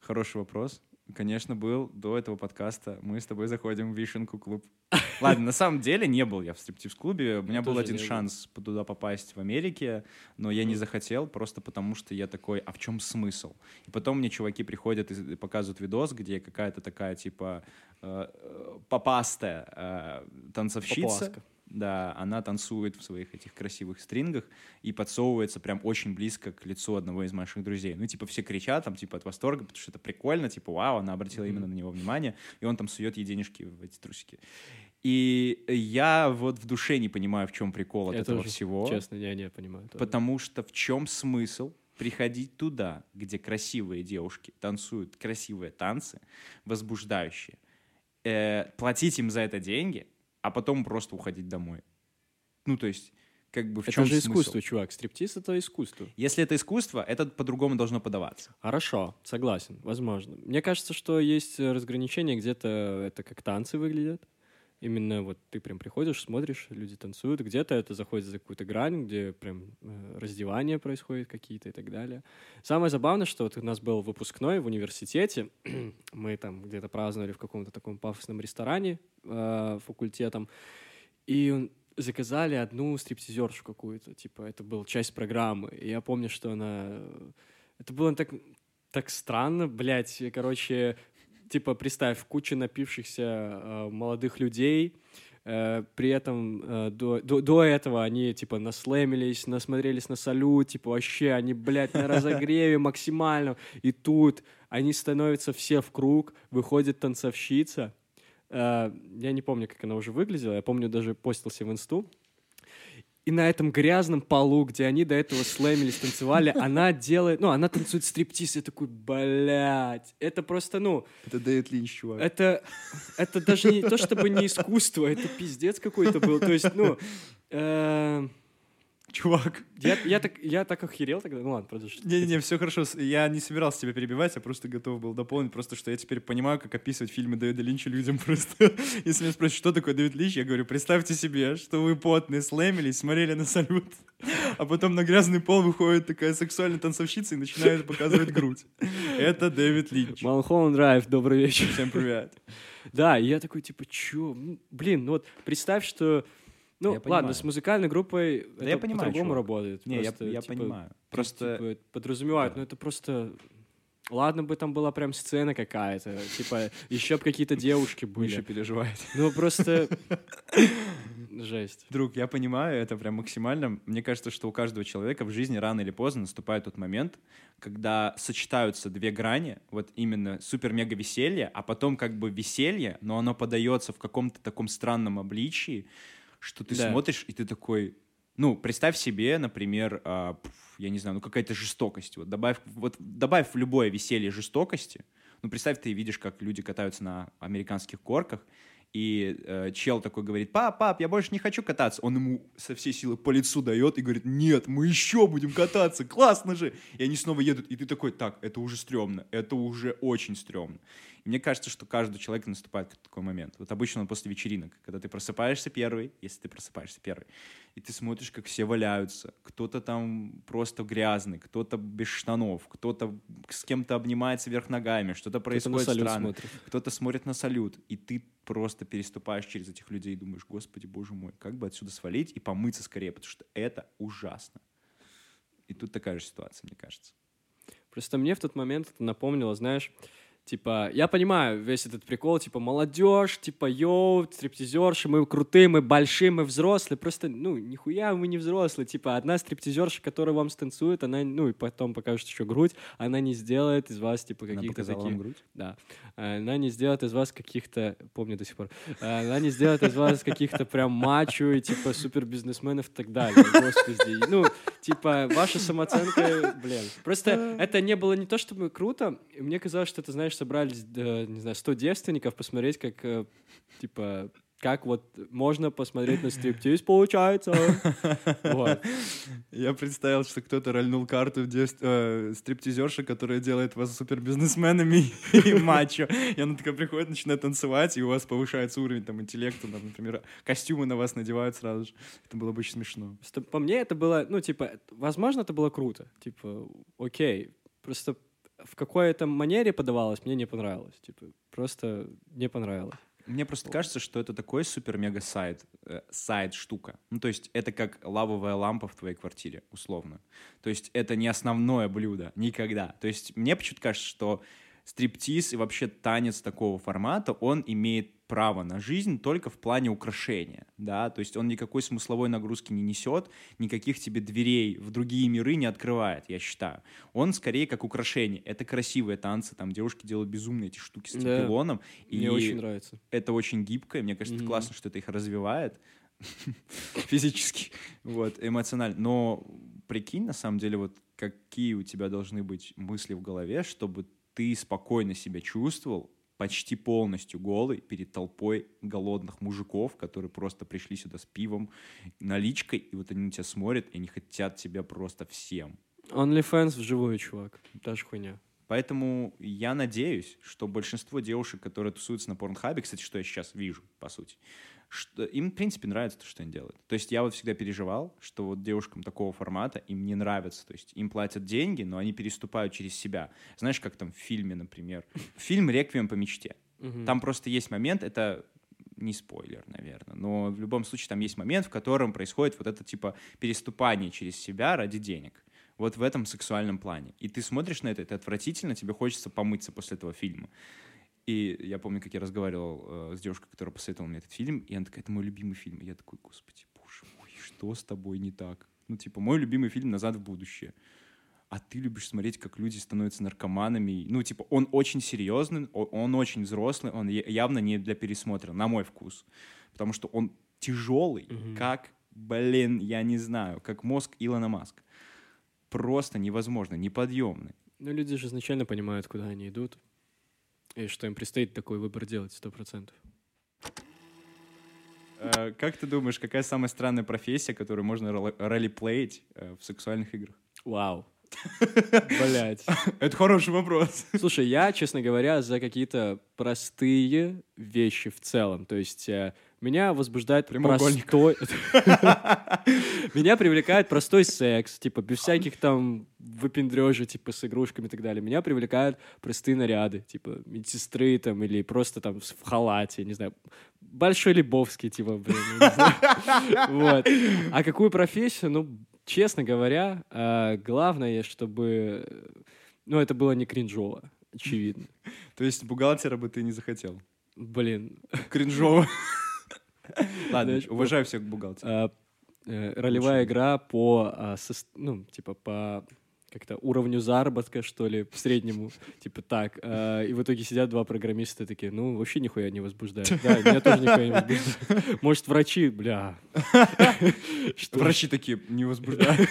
Хороший вопрос. Конечно, был до этого подкаста. Мы с тобой заходим в Вишенку клуб. [laughs] Ладно, на самом деле не был я в стриптиз-клубе. У меня был один шанс туда попасть в Америке, но я не захотел, просто потому что я такой, а в чем смысл? И потом мне чуваки приходят и показывают видос, где какая-то такая, типа, э, э, попастая э, танцовщица. Да, она танцует в своих этих красивых стрингах и подсовывается прям очень близко к лицу одного из моих друзей. Ну, типа, все кричат там, типа, от восторга, потому что это прикольно, типа, вау, она обратила именно на него внимание, и он там сует ей денежки в эти трусики. И я вот в душе не понимаю, в чем прикол от Я этого тоже, всего. Честно, я не понимаю. тоже. Потому что в чем смысл приходить туда, где красивые девушки танцуют красивые танцы, возбуждающие, э, платить им за это деньги, а потом просто уходить домой. Ну, то есть, как бы в Это чем же смысл? искусство, чувак. Стриптиз — это искусство. Если это искусство, это по-другому должно подаваться. Хорошо, согласен, возможно. Мне кажется, что есть разграничение, где-то это как танцы выглядят. Именно вот ты прям приходишь, смотришь, люди танцуют. Где-то это заходит за какую-то грань, где прям э, раздевания происходят какие-то и так далее. Самое забавное, что вот у нас был выпускной в университете. [clears throat] Мы там где-то праздновали в каком-то таком пафосном ресторане э, факультетом. И заказали одну стриптизершу какую-то. Типа это была часть программы. И я помню, что она... э, Это было так, так странно, блядь. Короче, типа, представь, куча напившихся э, молодых людей, э, при этом э, до, до, до этого они, типа, наслэмились, насмотрелись на салют, типа, вообще, они, блядь, на разогреве максимально, и тут они становятся все в круг, выходит танцовщица, Э, я не помню, как она уже выглядела, я помню, даже постился в инсту, и на этом грязном полу, где они до этого слэмились, танцевали, [laughs] она делает, ну, она танцует стриптиз, я такой, блядь, это просто, ну, Это Дэвид Линч, чувак. это, это даже не то, чтобы не искусство, это пиздец какой-то был. То есть, ну, э, [laughs] Чувак. я, я, так, я так охерел тогда. Ну ладно, продолжи. Не-не-не, все хорошо. Я не собирался тебя перебивать, я просто готов был дополнить, просто что я теперь понимаю, как описывать фильмы Дэвида Линча людям [laughs] просто. Если меня спросят, что такое Дэвид Линч, я говорю, представьте себе, что вы потные, слэмились, смотрели на салют, а потом на грязный пол выходит такая сексуальная танцовщица и начинает показывать грудь. Это Дэвид Линч. Малхолланд Драйв, добрый вечер. Всем привет. Да, и я такой, типа, чё? Ну, Блин, ну вот представь, что... Ну, Я ладно, понимаю. с музыкальной группой Да это я понимаю, по-другому чувак. работает. Не, я, Просто, я типа, понимаю. ты, Просто типа, подразумевают, да. но это просто... Ладно бы там была прям сцена какая-то, типа, еще бы какие-то девушки Миша были. переживает. Ну, просто... [laughs] Жесть. Друг, я понимаю, это прям максимально. Мне кажется, что у каждого человека в жизни рано или поздно наступает тот момент, когда сочетаются две грани, вот именно супер-мега веселье, а потом как бы веселье, но оно подается в каком-то таком странном обличии, что ты Да. смотришь, и ты такой... Ну, представь себе, например, пф, я не знаю, ну какая-то жестокость. Вот добавь, вот добавь в любое веселье жестокости. Ну, представь, ты видишь, как люди катаются на американских горках, и э, чел такой говорит, пап, пап, я больше не хочу кататься. Он ему со всей силы по лицу дает и говорит, нет, мы еще будем кататься, классно же. И они снова едут, и ты такой, так, это уже стрёмно, это уже очень стрёмно. И мне кажется, что каждый человек наступает такой момент. Вот обычно он после вечеринок, когда ты просыпаешься первый, если ты просыпаешься первый, и ты смотришь, как все валяются. Кто-то там просто грязный, кто-то без штанов, кто-то с кем-то обнимается вверх ногами, что-то происходит салют странно смотрит. кто-то смотрит на салют, и ты просто переступаешь через этих людей и думаешь, господи, боже мой, как бы отсюда свалить и помыться скорее, потому что это ужасно. И тут такая же ситуация, мне кажется. Просто мне в тот момент это напомнило, знаешь, типа, я понимаю весь этот прикол, типа, молодежь, типа, йоу, стриптизерши, мы крутые, мы большие, мы взрослые, просто, ну, нихуя мы не взрослые, типа, одна стриптизерша, которая вам станцует, она, ну, и потом покажет еще грудь, она не сделает из вас, типа, каких-то таких... вам грудь? Да. Она не сделает из вас каких-то, помню до сих пор, она не сделает из вас каких-то прям мачо и типа супербизнесменов и так далее. Господи. Ну, Типа, ваша [laughs] самооценка, блин. Просто это не было не то чтобы круто. Мне казалось, что это, знаешь, собрались, э, не знаю, 100 девственников посмотреть, как, э, типа, как вот можно посмотреть на стриптиз, получается. [laughs] Вот. Я представил, что кто-то рольнул карту в дев- э, стриптизерши, которая делает вас супербизнесменами [laughs] и мачо. И она такая приходит, начинает танцевать, и у вас повышается уровень там интеллекта, там, например, костюмы на вас надевают сразу же. Это было бы очень смешно. По мне это было, ну, типа, возможно, это было круто. Типа, окей. Просто в какой-то манере подавалось, мне не понравилось. Типа, просто не понравилось. Мне просто кажется, что это такой супер-мега-сайт, э, сайт-штука. Ну, то есть это как лавовая лампа в твоей квартире, условно. То есть это не основное блюдо, никогда. То есть мне почему-то кажется, что стриптиз и вообще танец такого формата, он имеет право на жизнь только в плане украшения, да, то есть он никакой смысловой нагрузки не несет, никаких тебе дверей в другие миры не открывает, я считаю. Он скорее как украшение. Это красивые танцы, там девушки делают безумные эти штуки с Да. трипилоном. Мне очень нравится. это очень гибко, и мне кажется, это Мгм. классно, что это их развивает [laughs] физически, вот, эмоционально. Но прикинь, на самом деле, вот какие у тебя должны быть мысли в голове, чтобы ты спокойно себя чувствовал, почти полностью голый перед толпой голодных мужиков, которые просто пришли сюда с пивом, наличкой, и вот они на тебя смотрят, и они хотят тебя просто всем. OnlyFans вживую, чувак. Та же хуйня. Поэтому я надеюсь, что большинство девушек, которые тусуются на порнхабе, кстати, что я сейчас вижу, по сути, что им, в принципе, нравится то, что они делают. То есть я вот всегда переживал, что вот девушкам такого формата им не нравится. То есть им платят деньги, но они переступают через себя. Знаешь, как там в фильме, например. Фильм «Реквием по мечте». Мгм. Там просто есть момент, это не спойлер, наверное, но в любом случае там есть момент, в котором происходит вот это типа переступание через себя ради денег. Вот в этом сексуальном плане. И ты смотришь на это, это отвратительно, тебе хочется помыться после этого фильма. И я помню, как я разговаривал э, с девушкой, которая посоветовала мне этот фильм, и она такая, это мой любимый фильм. И я такой, господи, боже мой, что с тобой не так? Ну, типа, мой любимый фильм «Назад в будущее». А ты любишь смотреть, как люди становятся наркоманами. Ну, типа, он очень серьезный, он очень взрослый, он явно не для пересмотра, на мой вкус. Потому что он тяжелый, Мгм. как, блин, я не знаю, как мозг Илона Маска. Просто невозможно, неподъемный. Ну, люди же изначально понимают, куда они идут. И что им предстоит такой выбор делать, сто процентов. Э, Как ты думаешь, какая самая странная профессия, которую можно ролеплеить э, в сексуальных играх? Вау. [laughs] Блять. Это хороший вопрос. Слушай, я, честно говоря, за какие-то простые вещи в целом. То есть э, меня возбуждает простой... [laughs] Меня привлекает простой секс, типа, без всяких там выпендрежей, типа, с игрушками и так далее. Меня привлекают простые наряды, типа, медсестры там или просто там в халате, не знаю, Большой Лебовский, типа, блин. [laughs] Вот. А какую профессию? Ну, честно говоря, э, главное, чтобы... Ну, это было не кринжово, очевидно. То есть бухгалтера бы ты не захотел? Блин. Кринжово. [laughs] [laughs] Ладно, уважаю всех бухгалтеров. э, э, ролевая игра по, а, ну, типа, по как-то уровню заработка, что ли, в среднему, [laughs] типа так. э, И в итоге сидят два программиста такие, ну, вообще нихуя не возбуждает. [laughs] Да, меня тоже нихуя не возбуждает. Может, врачи, бля. Врачи такие, не возбуждают.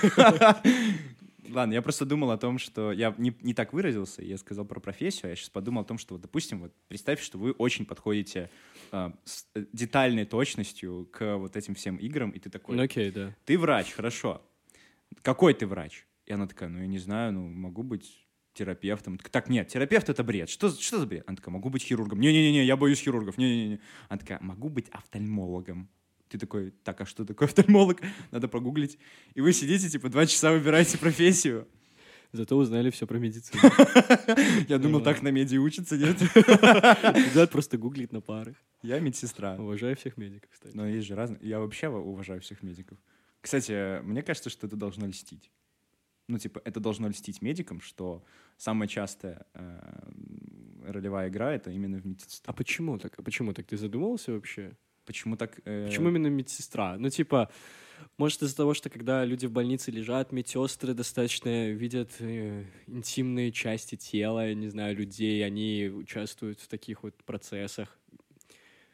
Ладно, я просто думал о том, что я не, не так выразился, я сказал про профессию, а я сейчас подумал о том, что, вот, допустим, вот представь, что вы очень подходите а, с э, детальной точностью к вот этим всем играм, и ты такой, Ну, окей, да. ты врач, хорошо. Какой ты врач? И она такая, ну, я не знаю, ну, могу быть терапевтом. Так, Так, нет, терапевт — это бред. Что, что за бред? Она такая, могу быть хирургом. Не-не-не, я боюсь хирургов. Не-не-не. Она такая, могу быть офтальмологом. Ты такой, так, а что такое офтальмолог? [laughs] Надо погуглить. И вы сидите, типа, два часа выбираете профессию. Зато узнали все про медицину. [laughs] Я думал, так на меди учатся, нет? [laughs] Ребят просто гуглит на парах. Я медсестра. Уважаю всех медиков, кстати. Но есть же разные. Я вообще уважаю всех медиков. Кстати, мне кажется, что это должно льстить. Ну, типа, это должно льстить медикам, что самая частая э, ролевая игра это именно в медсестре. А почему так? А почему так? Ты задумывался вообще? Почему так? э, Почему именно медсестра? Ну, типа, может, из-за того, что когда люди в больнице лежат, медсестры достаточно видят э, интимные части тела, я не знаю, людей, они участвуют в таких вот процессах.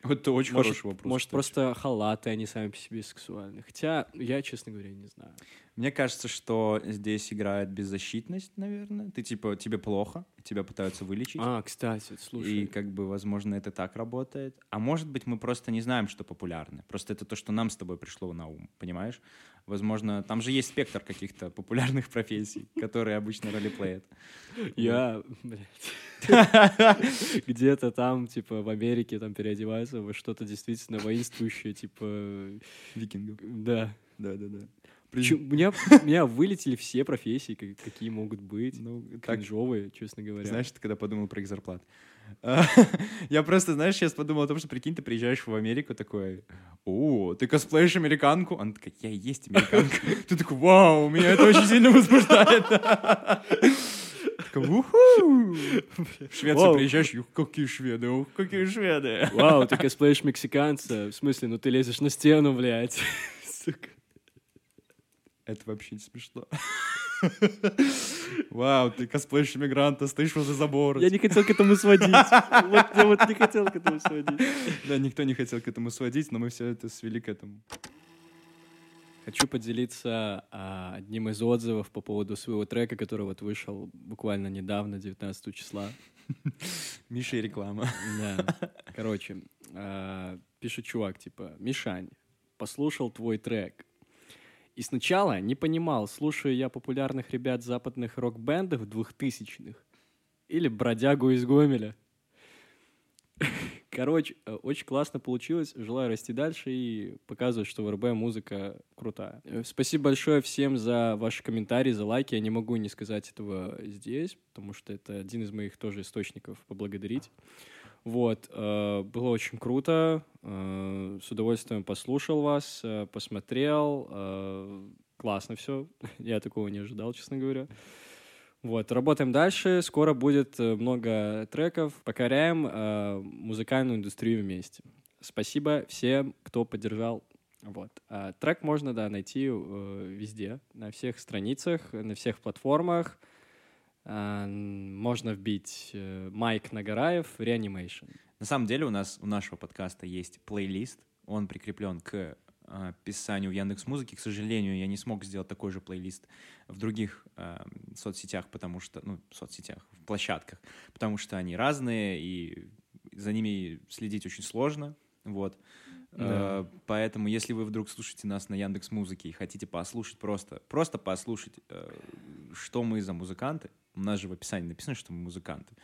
Вот это очень может, хороший вопрос. может кстати. просто халаты, они сами по себе сексуальны. Хотя, я, честно говоря, не знаю. Мне кажется, что здесь играет беззащитность, наверное. Ты типа, тебе плохо, тебя пытаются вылечить. А, кстати, слушай. И как бы, возможно, это так работает. А может быть, мы просто не знаем, что популярно. Просто это то, что нам с тобой пришло на ум, понимаешь? Возможно, там же есть спектр каких-то популярных [laughs] профессий, которые обычно ролеплеят. Я, [laughs] где-то там, типа, в Америке там переодеваются во что-то действительно воинствующее, типа, Викингов. да. Да-да-да. Чё, У меня, у меня вылетели все профессии, как- какие могут быть. Ну, так, Кринжовые, честно говоря. знаешь, ты когда подумал про их зарплаты? Я просто, знаешь, сейчас подумал о том, что, прикинь, ты приезжаешь в Америку такой, о, ты косплеишь американку? Она такая, я и есть американка. [laughs] Ты такой, вау, меня это очень сильно возбуждает. [laughs] В Швецию приезжаешь, «Ух, какие шведы, какие шведы. Вау, ты косплеишь мексиканца. В смысле, ну ты лезешь на стену, блядь. [laughs] Сука. Это вообще не смешно. [laughs] Вау, ты косплеишь иммигранта, стоишь возле забора. Я не хотел к этому сводить. [laughs] Вот я вот не хотел к этому сводить. Да, никто не хотел к этому сводить, но мы все это свели к этому. Хочу поделиться а, одним из отзывов по поводу своего трека, который вот вышел буквально недавно, 19 числа. [laughs] Миша и реклама. Да. Короче, а, пишет чувак, типа, Мишань, послушал твой трек. И сначала не понимал, слушаю я популярных ребят западных рок-бендов двухтысячных или бродягу из Гомеля. Короче, э, очень классно получилось. Желаю расти дальше и показывать, что в РБ музыка крутая. Э, Спасибо большое всем за ваши комментарии, за лайки. Я не могу не сказать этого здесь, потому что это один из моих тоже источников поблагодарить. Вот, э, было очень круто. э, с удовольствием послушал вас, э, посмотрел. классно все. [laughs] Я такого не ожидал, честно говоря. Вот, работаем дальше. Скоро будет много треков. Покоряем музыкальную индустрию вместе. Спасибо всем, кто поддержал. Вот. Трек можно, да, найти везде, на всех страницах, на всех платформах. А, можно вбить э, Майк Нагараев Reanimation. На самом деле у нас у нашего подкаста есть плейлист. Он прикреплен к а, описанию в Яндекс Музыке. К сожалению, я не смог сделать такой же плейлист в других а, соцсетях, потому что, ну, соцсетях, в площадках, потому что они разные, и за ними следить очень сложно. Вот. Да. Э, Поэтому, если вы вдруг слушаете нас на Яндекс Музыке и хотите послушать просто, просто послушать, э, что мы за музыканты, у нас же в описании написано, что мы музыканты.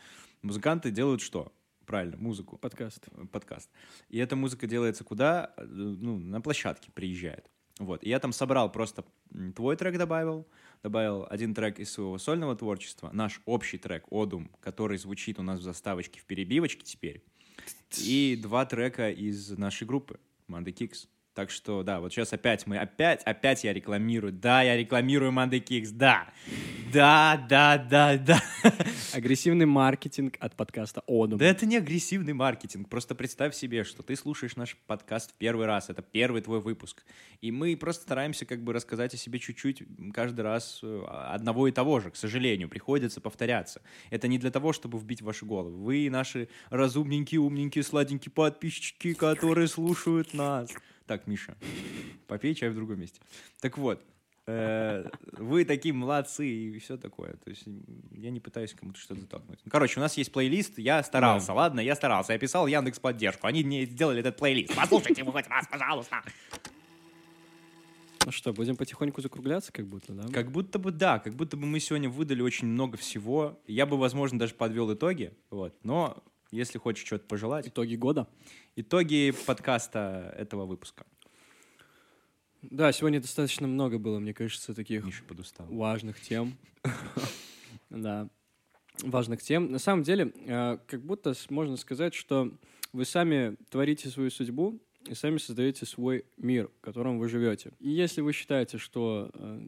Музыканты делают что? Правильно, музыку Подкаст. подкаст. И эта музыка делается куда? Ну, на площадке приезжает. Вот. И я там собрал просто твой трек добавил, добавил один трек из своего сольного творчества, наш общий трек «Одум», который звучит у нас в заставочке в перебивочке теперь, и два трека из нашей группы «Monday Kicks». Так что, да, вот сейчас опять мы, опять, опять я рекламирую. Да, я рекламирую Monday Kicks, да. Да, да, да, да. Агрессивный маркетинг от подкаста Одум. Да это не агрессивный маркетинг. Просто представь себе, что ты слушаешь наш подкаст в первый раз. Это первый твой выпуск. И мы просто стараемся как бы рассказать о себе чуть-чуть каждый раз э, одного и того же. К сожалению, приходится повторяться. Это не для того, чтобы вбить в ваши головы. Вы наши разумненькие, умненькие, сладенькие подписчики, которые слушают нас. Так, Миша, попей чай в другом месте. Так вот, э, вы такие молодцы и все такое. То есть я не пытаюсь кому-то что-то затолкнуть. Ну, Короче, у нас есть плейлист, я старался, ладно, я старался. Я писал Яндекс поддержку, они мне сделали этот плейлист. Послушайте его хоть раз, пожалуйста. Ну что, будем потихоньку закругляться, как будто, да? Как будто бы да, как будто бы мы сегодня выдали очень много всего. Я бы, возможно, даже подвел итоги, вот. Но если хочешь что-то пожелать, Итоги года. итоги подкаста этого выпуска. Да, сегодня достаточно много было, мне кажется, таких важных тем. [laughs] Да, важных тем. На самом деле, э, как будто можно сказать, что вы сами творите свою судьбу и сами создаете свой мир, в котором вы живете. И если вы считаете, что э,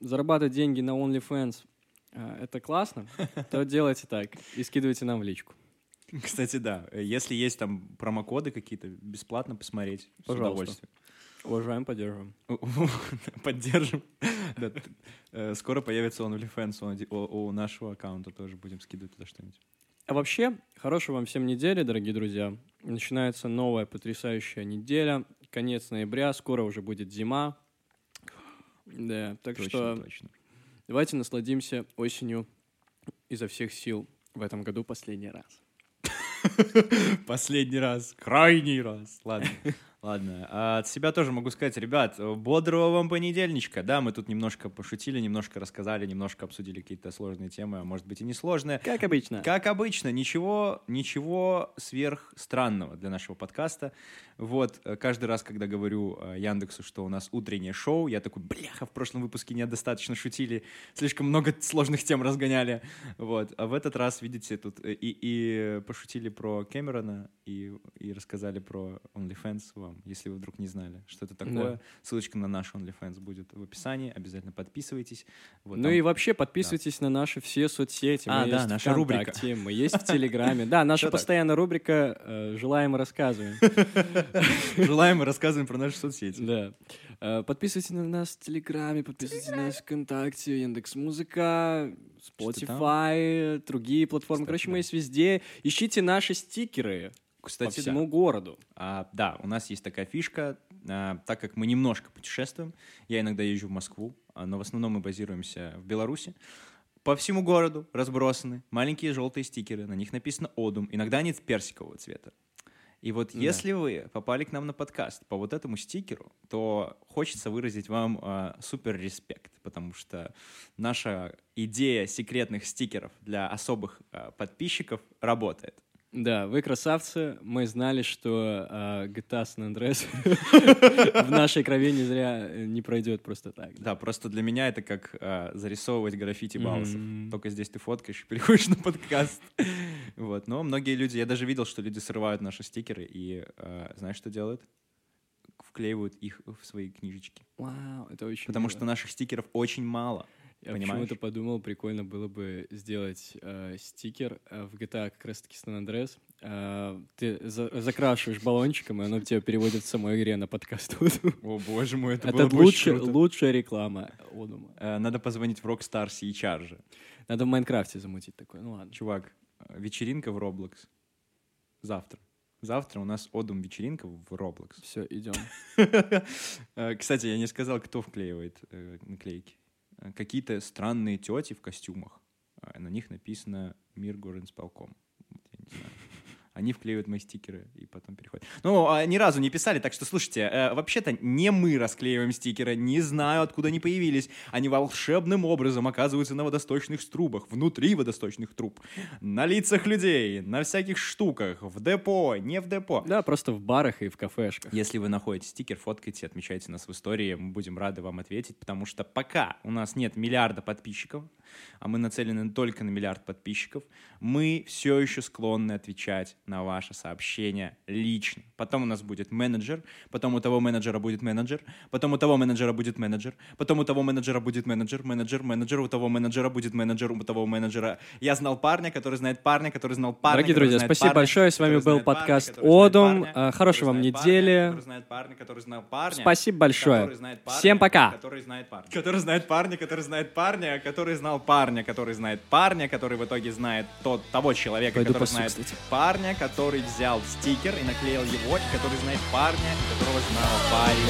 зарабатывать деньги на OnlyFans э, это классно, [laughs] то делайте так и скидывайте нам в личку. [laughs] Кстати, да, э, если есть там промокоды какие-то, бесплатно посмотреть. С Пожалуйста. удовольствием. Уважаем, поддерживаем. [laughs] Поддержим. [laughs] Э, Скоро появится OnlyFans у- у у нашего аккаунта тоже. Будем скидывать туда что-нибудь. А вообще, хорошей вам всем недели, дорогие друзья. Начинается новая потрясающая неделя. Конец ноября, скоро уже будет зима. Да, так Точно, что точно. давайте насладимся осенью изо всех сил в этом году последний раз. [laughs] Последний раз, крайний раз. Ладно, ладно. А от себя тоже могу сказать, ребят, бодрого вам понедельничка. Да, мы тут немножко пошутили, немножко рассказали, немножко обсудили какие-то сложные темы, а может быть и несложные. Как обычно. Как обычно, ничего, ничего сверх странного для нашего подкаста. Вот, э, каждый раз, когда говорю э, Яндексу, что у нас утреннее шоу, я такой, бляха, в прошлом выпуске недостаточно шутили, слишком много сложных тем разгоняли. Вот, а в этот раз, видите, тут и, и пошутили про Кэмерона, и, и рассказали про OnlyFans вам, если вы вдруг не знали, что это такое. Да. Ссылочка на наш OnlyFans будет в описании, обязательно подписывайтесь. Вот ну там- и вообще подписывайтесь на наши все соцсети. А, мы да, есть наша в рубрика. ВКонтакте, Мы есть в Телеграме. Да, наша постоянная рубрика э, «Желаем и рассказываем». [laughs] Желаем и рассказываем про наши соцсети. Да. Э, Подписывайтесь на нас в Телеграме, подписывайтесь на нас ВКонтакте, Яндекс Музыка, Что там? Spotify, другие платформы. Короче, да. мы есть везде. Ищите наши стикеры по Кстати, всему городу. А, да, у нас есть такая фишка, а, так как мы немножко путешествуем, я иногда езжу в Москву, а, но в основном мы базируемся в Беларуси. По всему городу разбросаны маленькие желтые стикеры, на них написано «Одум», иногда они персикового цвета. И вот Да. если вы попали к нам на подкаст по вот этому стикеру, то хочется выразить вам а, супер респект, потому что наша идея секретных стикеров для особых а, подписчиков работает. Да, вы красавцы. Мы знали, что э, GTA San Andreas [laughs] в нашей крови не зря э, не пройдет просто так. Да, просто для меня это как а, зарисовывать граффити Баусов. Мгм. Только здесь ты фоткаешь и [laughs] переходишь на подкаст. Вот, но многие люди, я даже видел, что люди срывают наши стикеры и а, знаешь, что делают? Вклеивают их в свои книжечки. Вау, это очень Потому мило. что наших стикеров очень мало. Я почему-то подумал, прикольно было бы сделать э, стикер э, в GTA как раз-таки San Andreas. Э, ты за- закрашиваешь баллончиком, и оно тебя переводит в самой игре на подкаст. [laughs] О, боже мой, это, Это было бы очень лучше, круто. лучшая реклама Одума. Э, Надо позвонить в Rockstar сейчас же. Надо в Майнкрафте замутить такое. Ну ладно. Чувак, э, вечеринка в Roblox. Завтра. Завтра у нас Одум вечеринка в Roblox. Все, идем. Кстати, я не сказал, кто вклеивает э, наклейки. Э, Какие-то странные тети в костюмах. А На них написано «Мир горинсполком». Я не знаю. Они вклеивают мои стикеры и потом переходят. Ну, а, ни разу не писали, так что, слушайте, э, вообще-то не мы расклеиваем стикеры, не знаю, откуда они появились. Они волшебным образом оказываются на водосточных трубах, внутри водосточных труб, на лицах людей, на всяких штуках, в депо, не в депо. Да, просто в барах и в кафешках. Если вы находите стикер, фоткайте, отмечайте нас в истории, мы будем рады вам ответить, потому что пока у нас нет миллиарда подписчиков, а мы нацелены только на миллиард подписчиков, мы все еще склонны отвечать на ваши сообщения лично. Потом у нас будет менеджер, потом у того менеджера будет менеджер, потом у того менеджера будет менеджер, потом у того менеджера будет менеджер, менеджер, менеджер, у того менеджера будет менеджер, у того менеджера. Я знал парня, который знает парня, который знал парня. Дорогие друзья, спасибо парня, большое. С вами был парня, подкаст «Одум». парня, А, Хорошей вам парня, недели. парня, парня. Спасибо большое. парня, Всем пока. Который знает парня. Который знает парня, который знает парня, который знал парня, который знает парня, который в итоге знает тот, того человека, который знает кстати. Который взял стикер и наклеил его, и который знает парня, которого знал парень.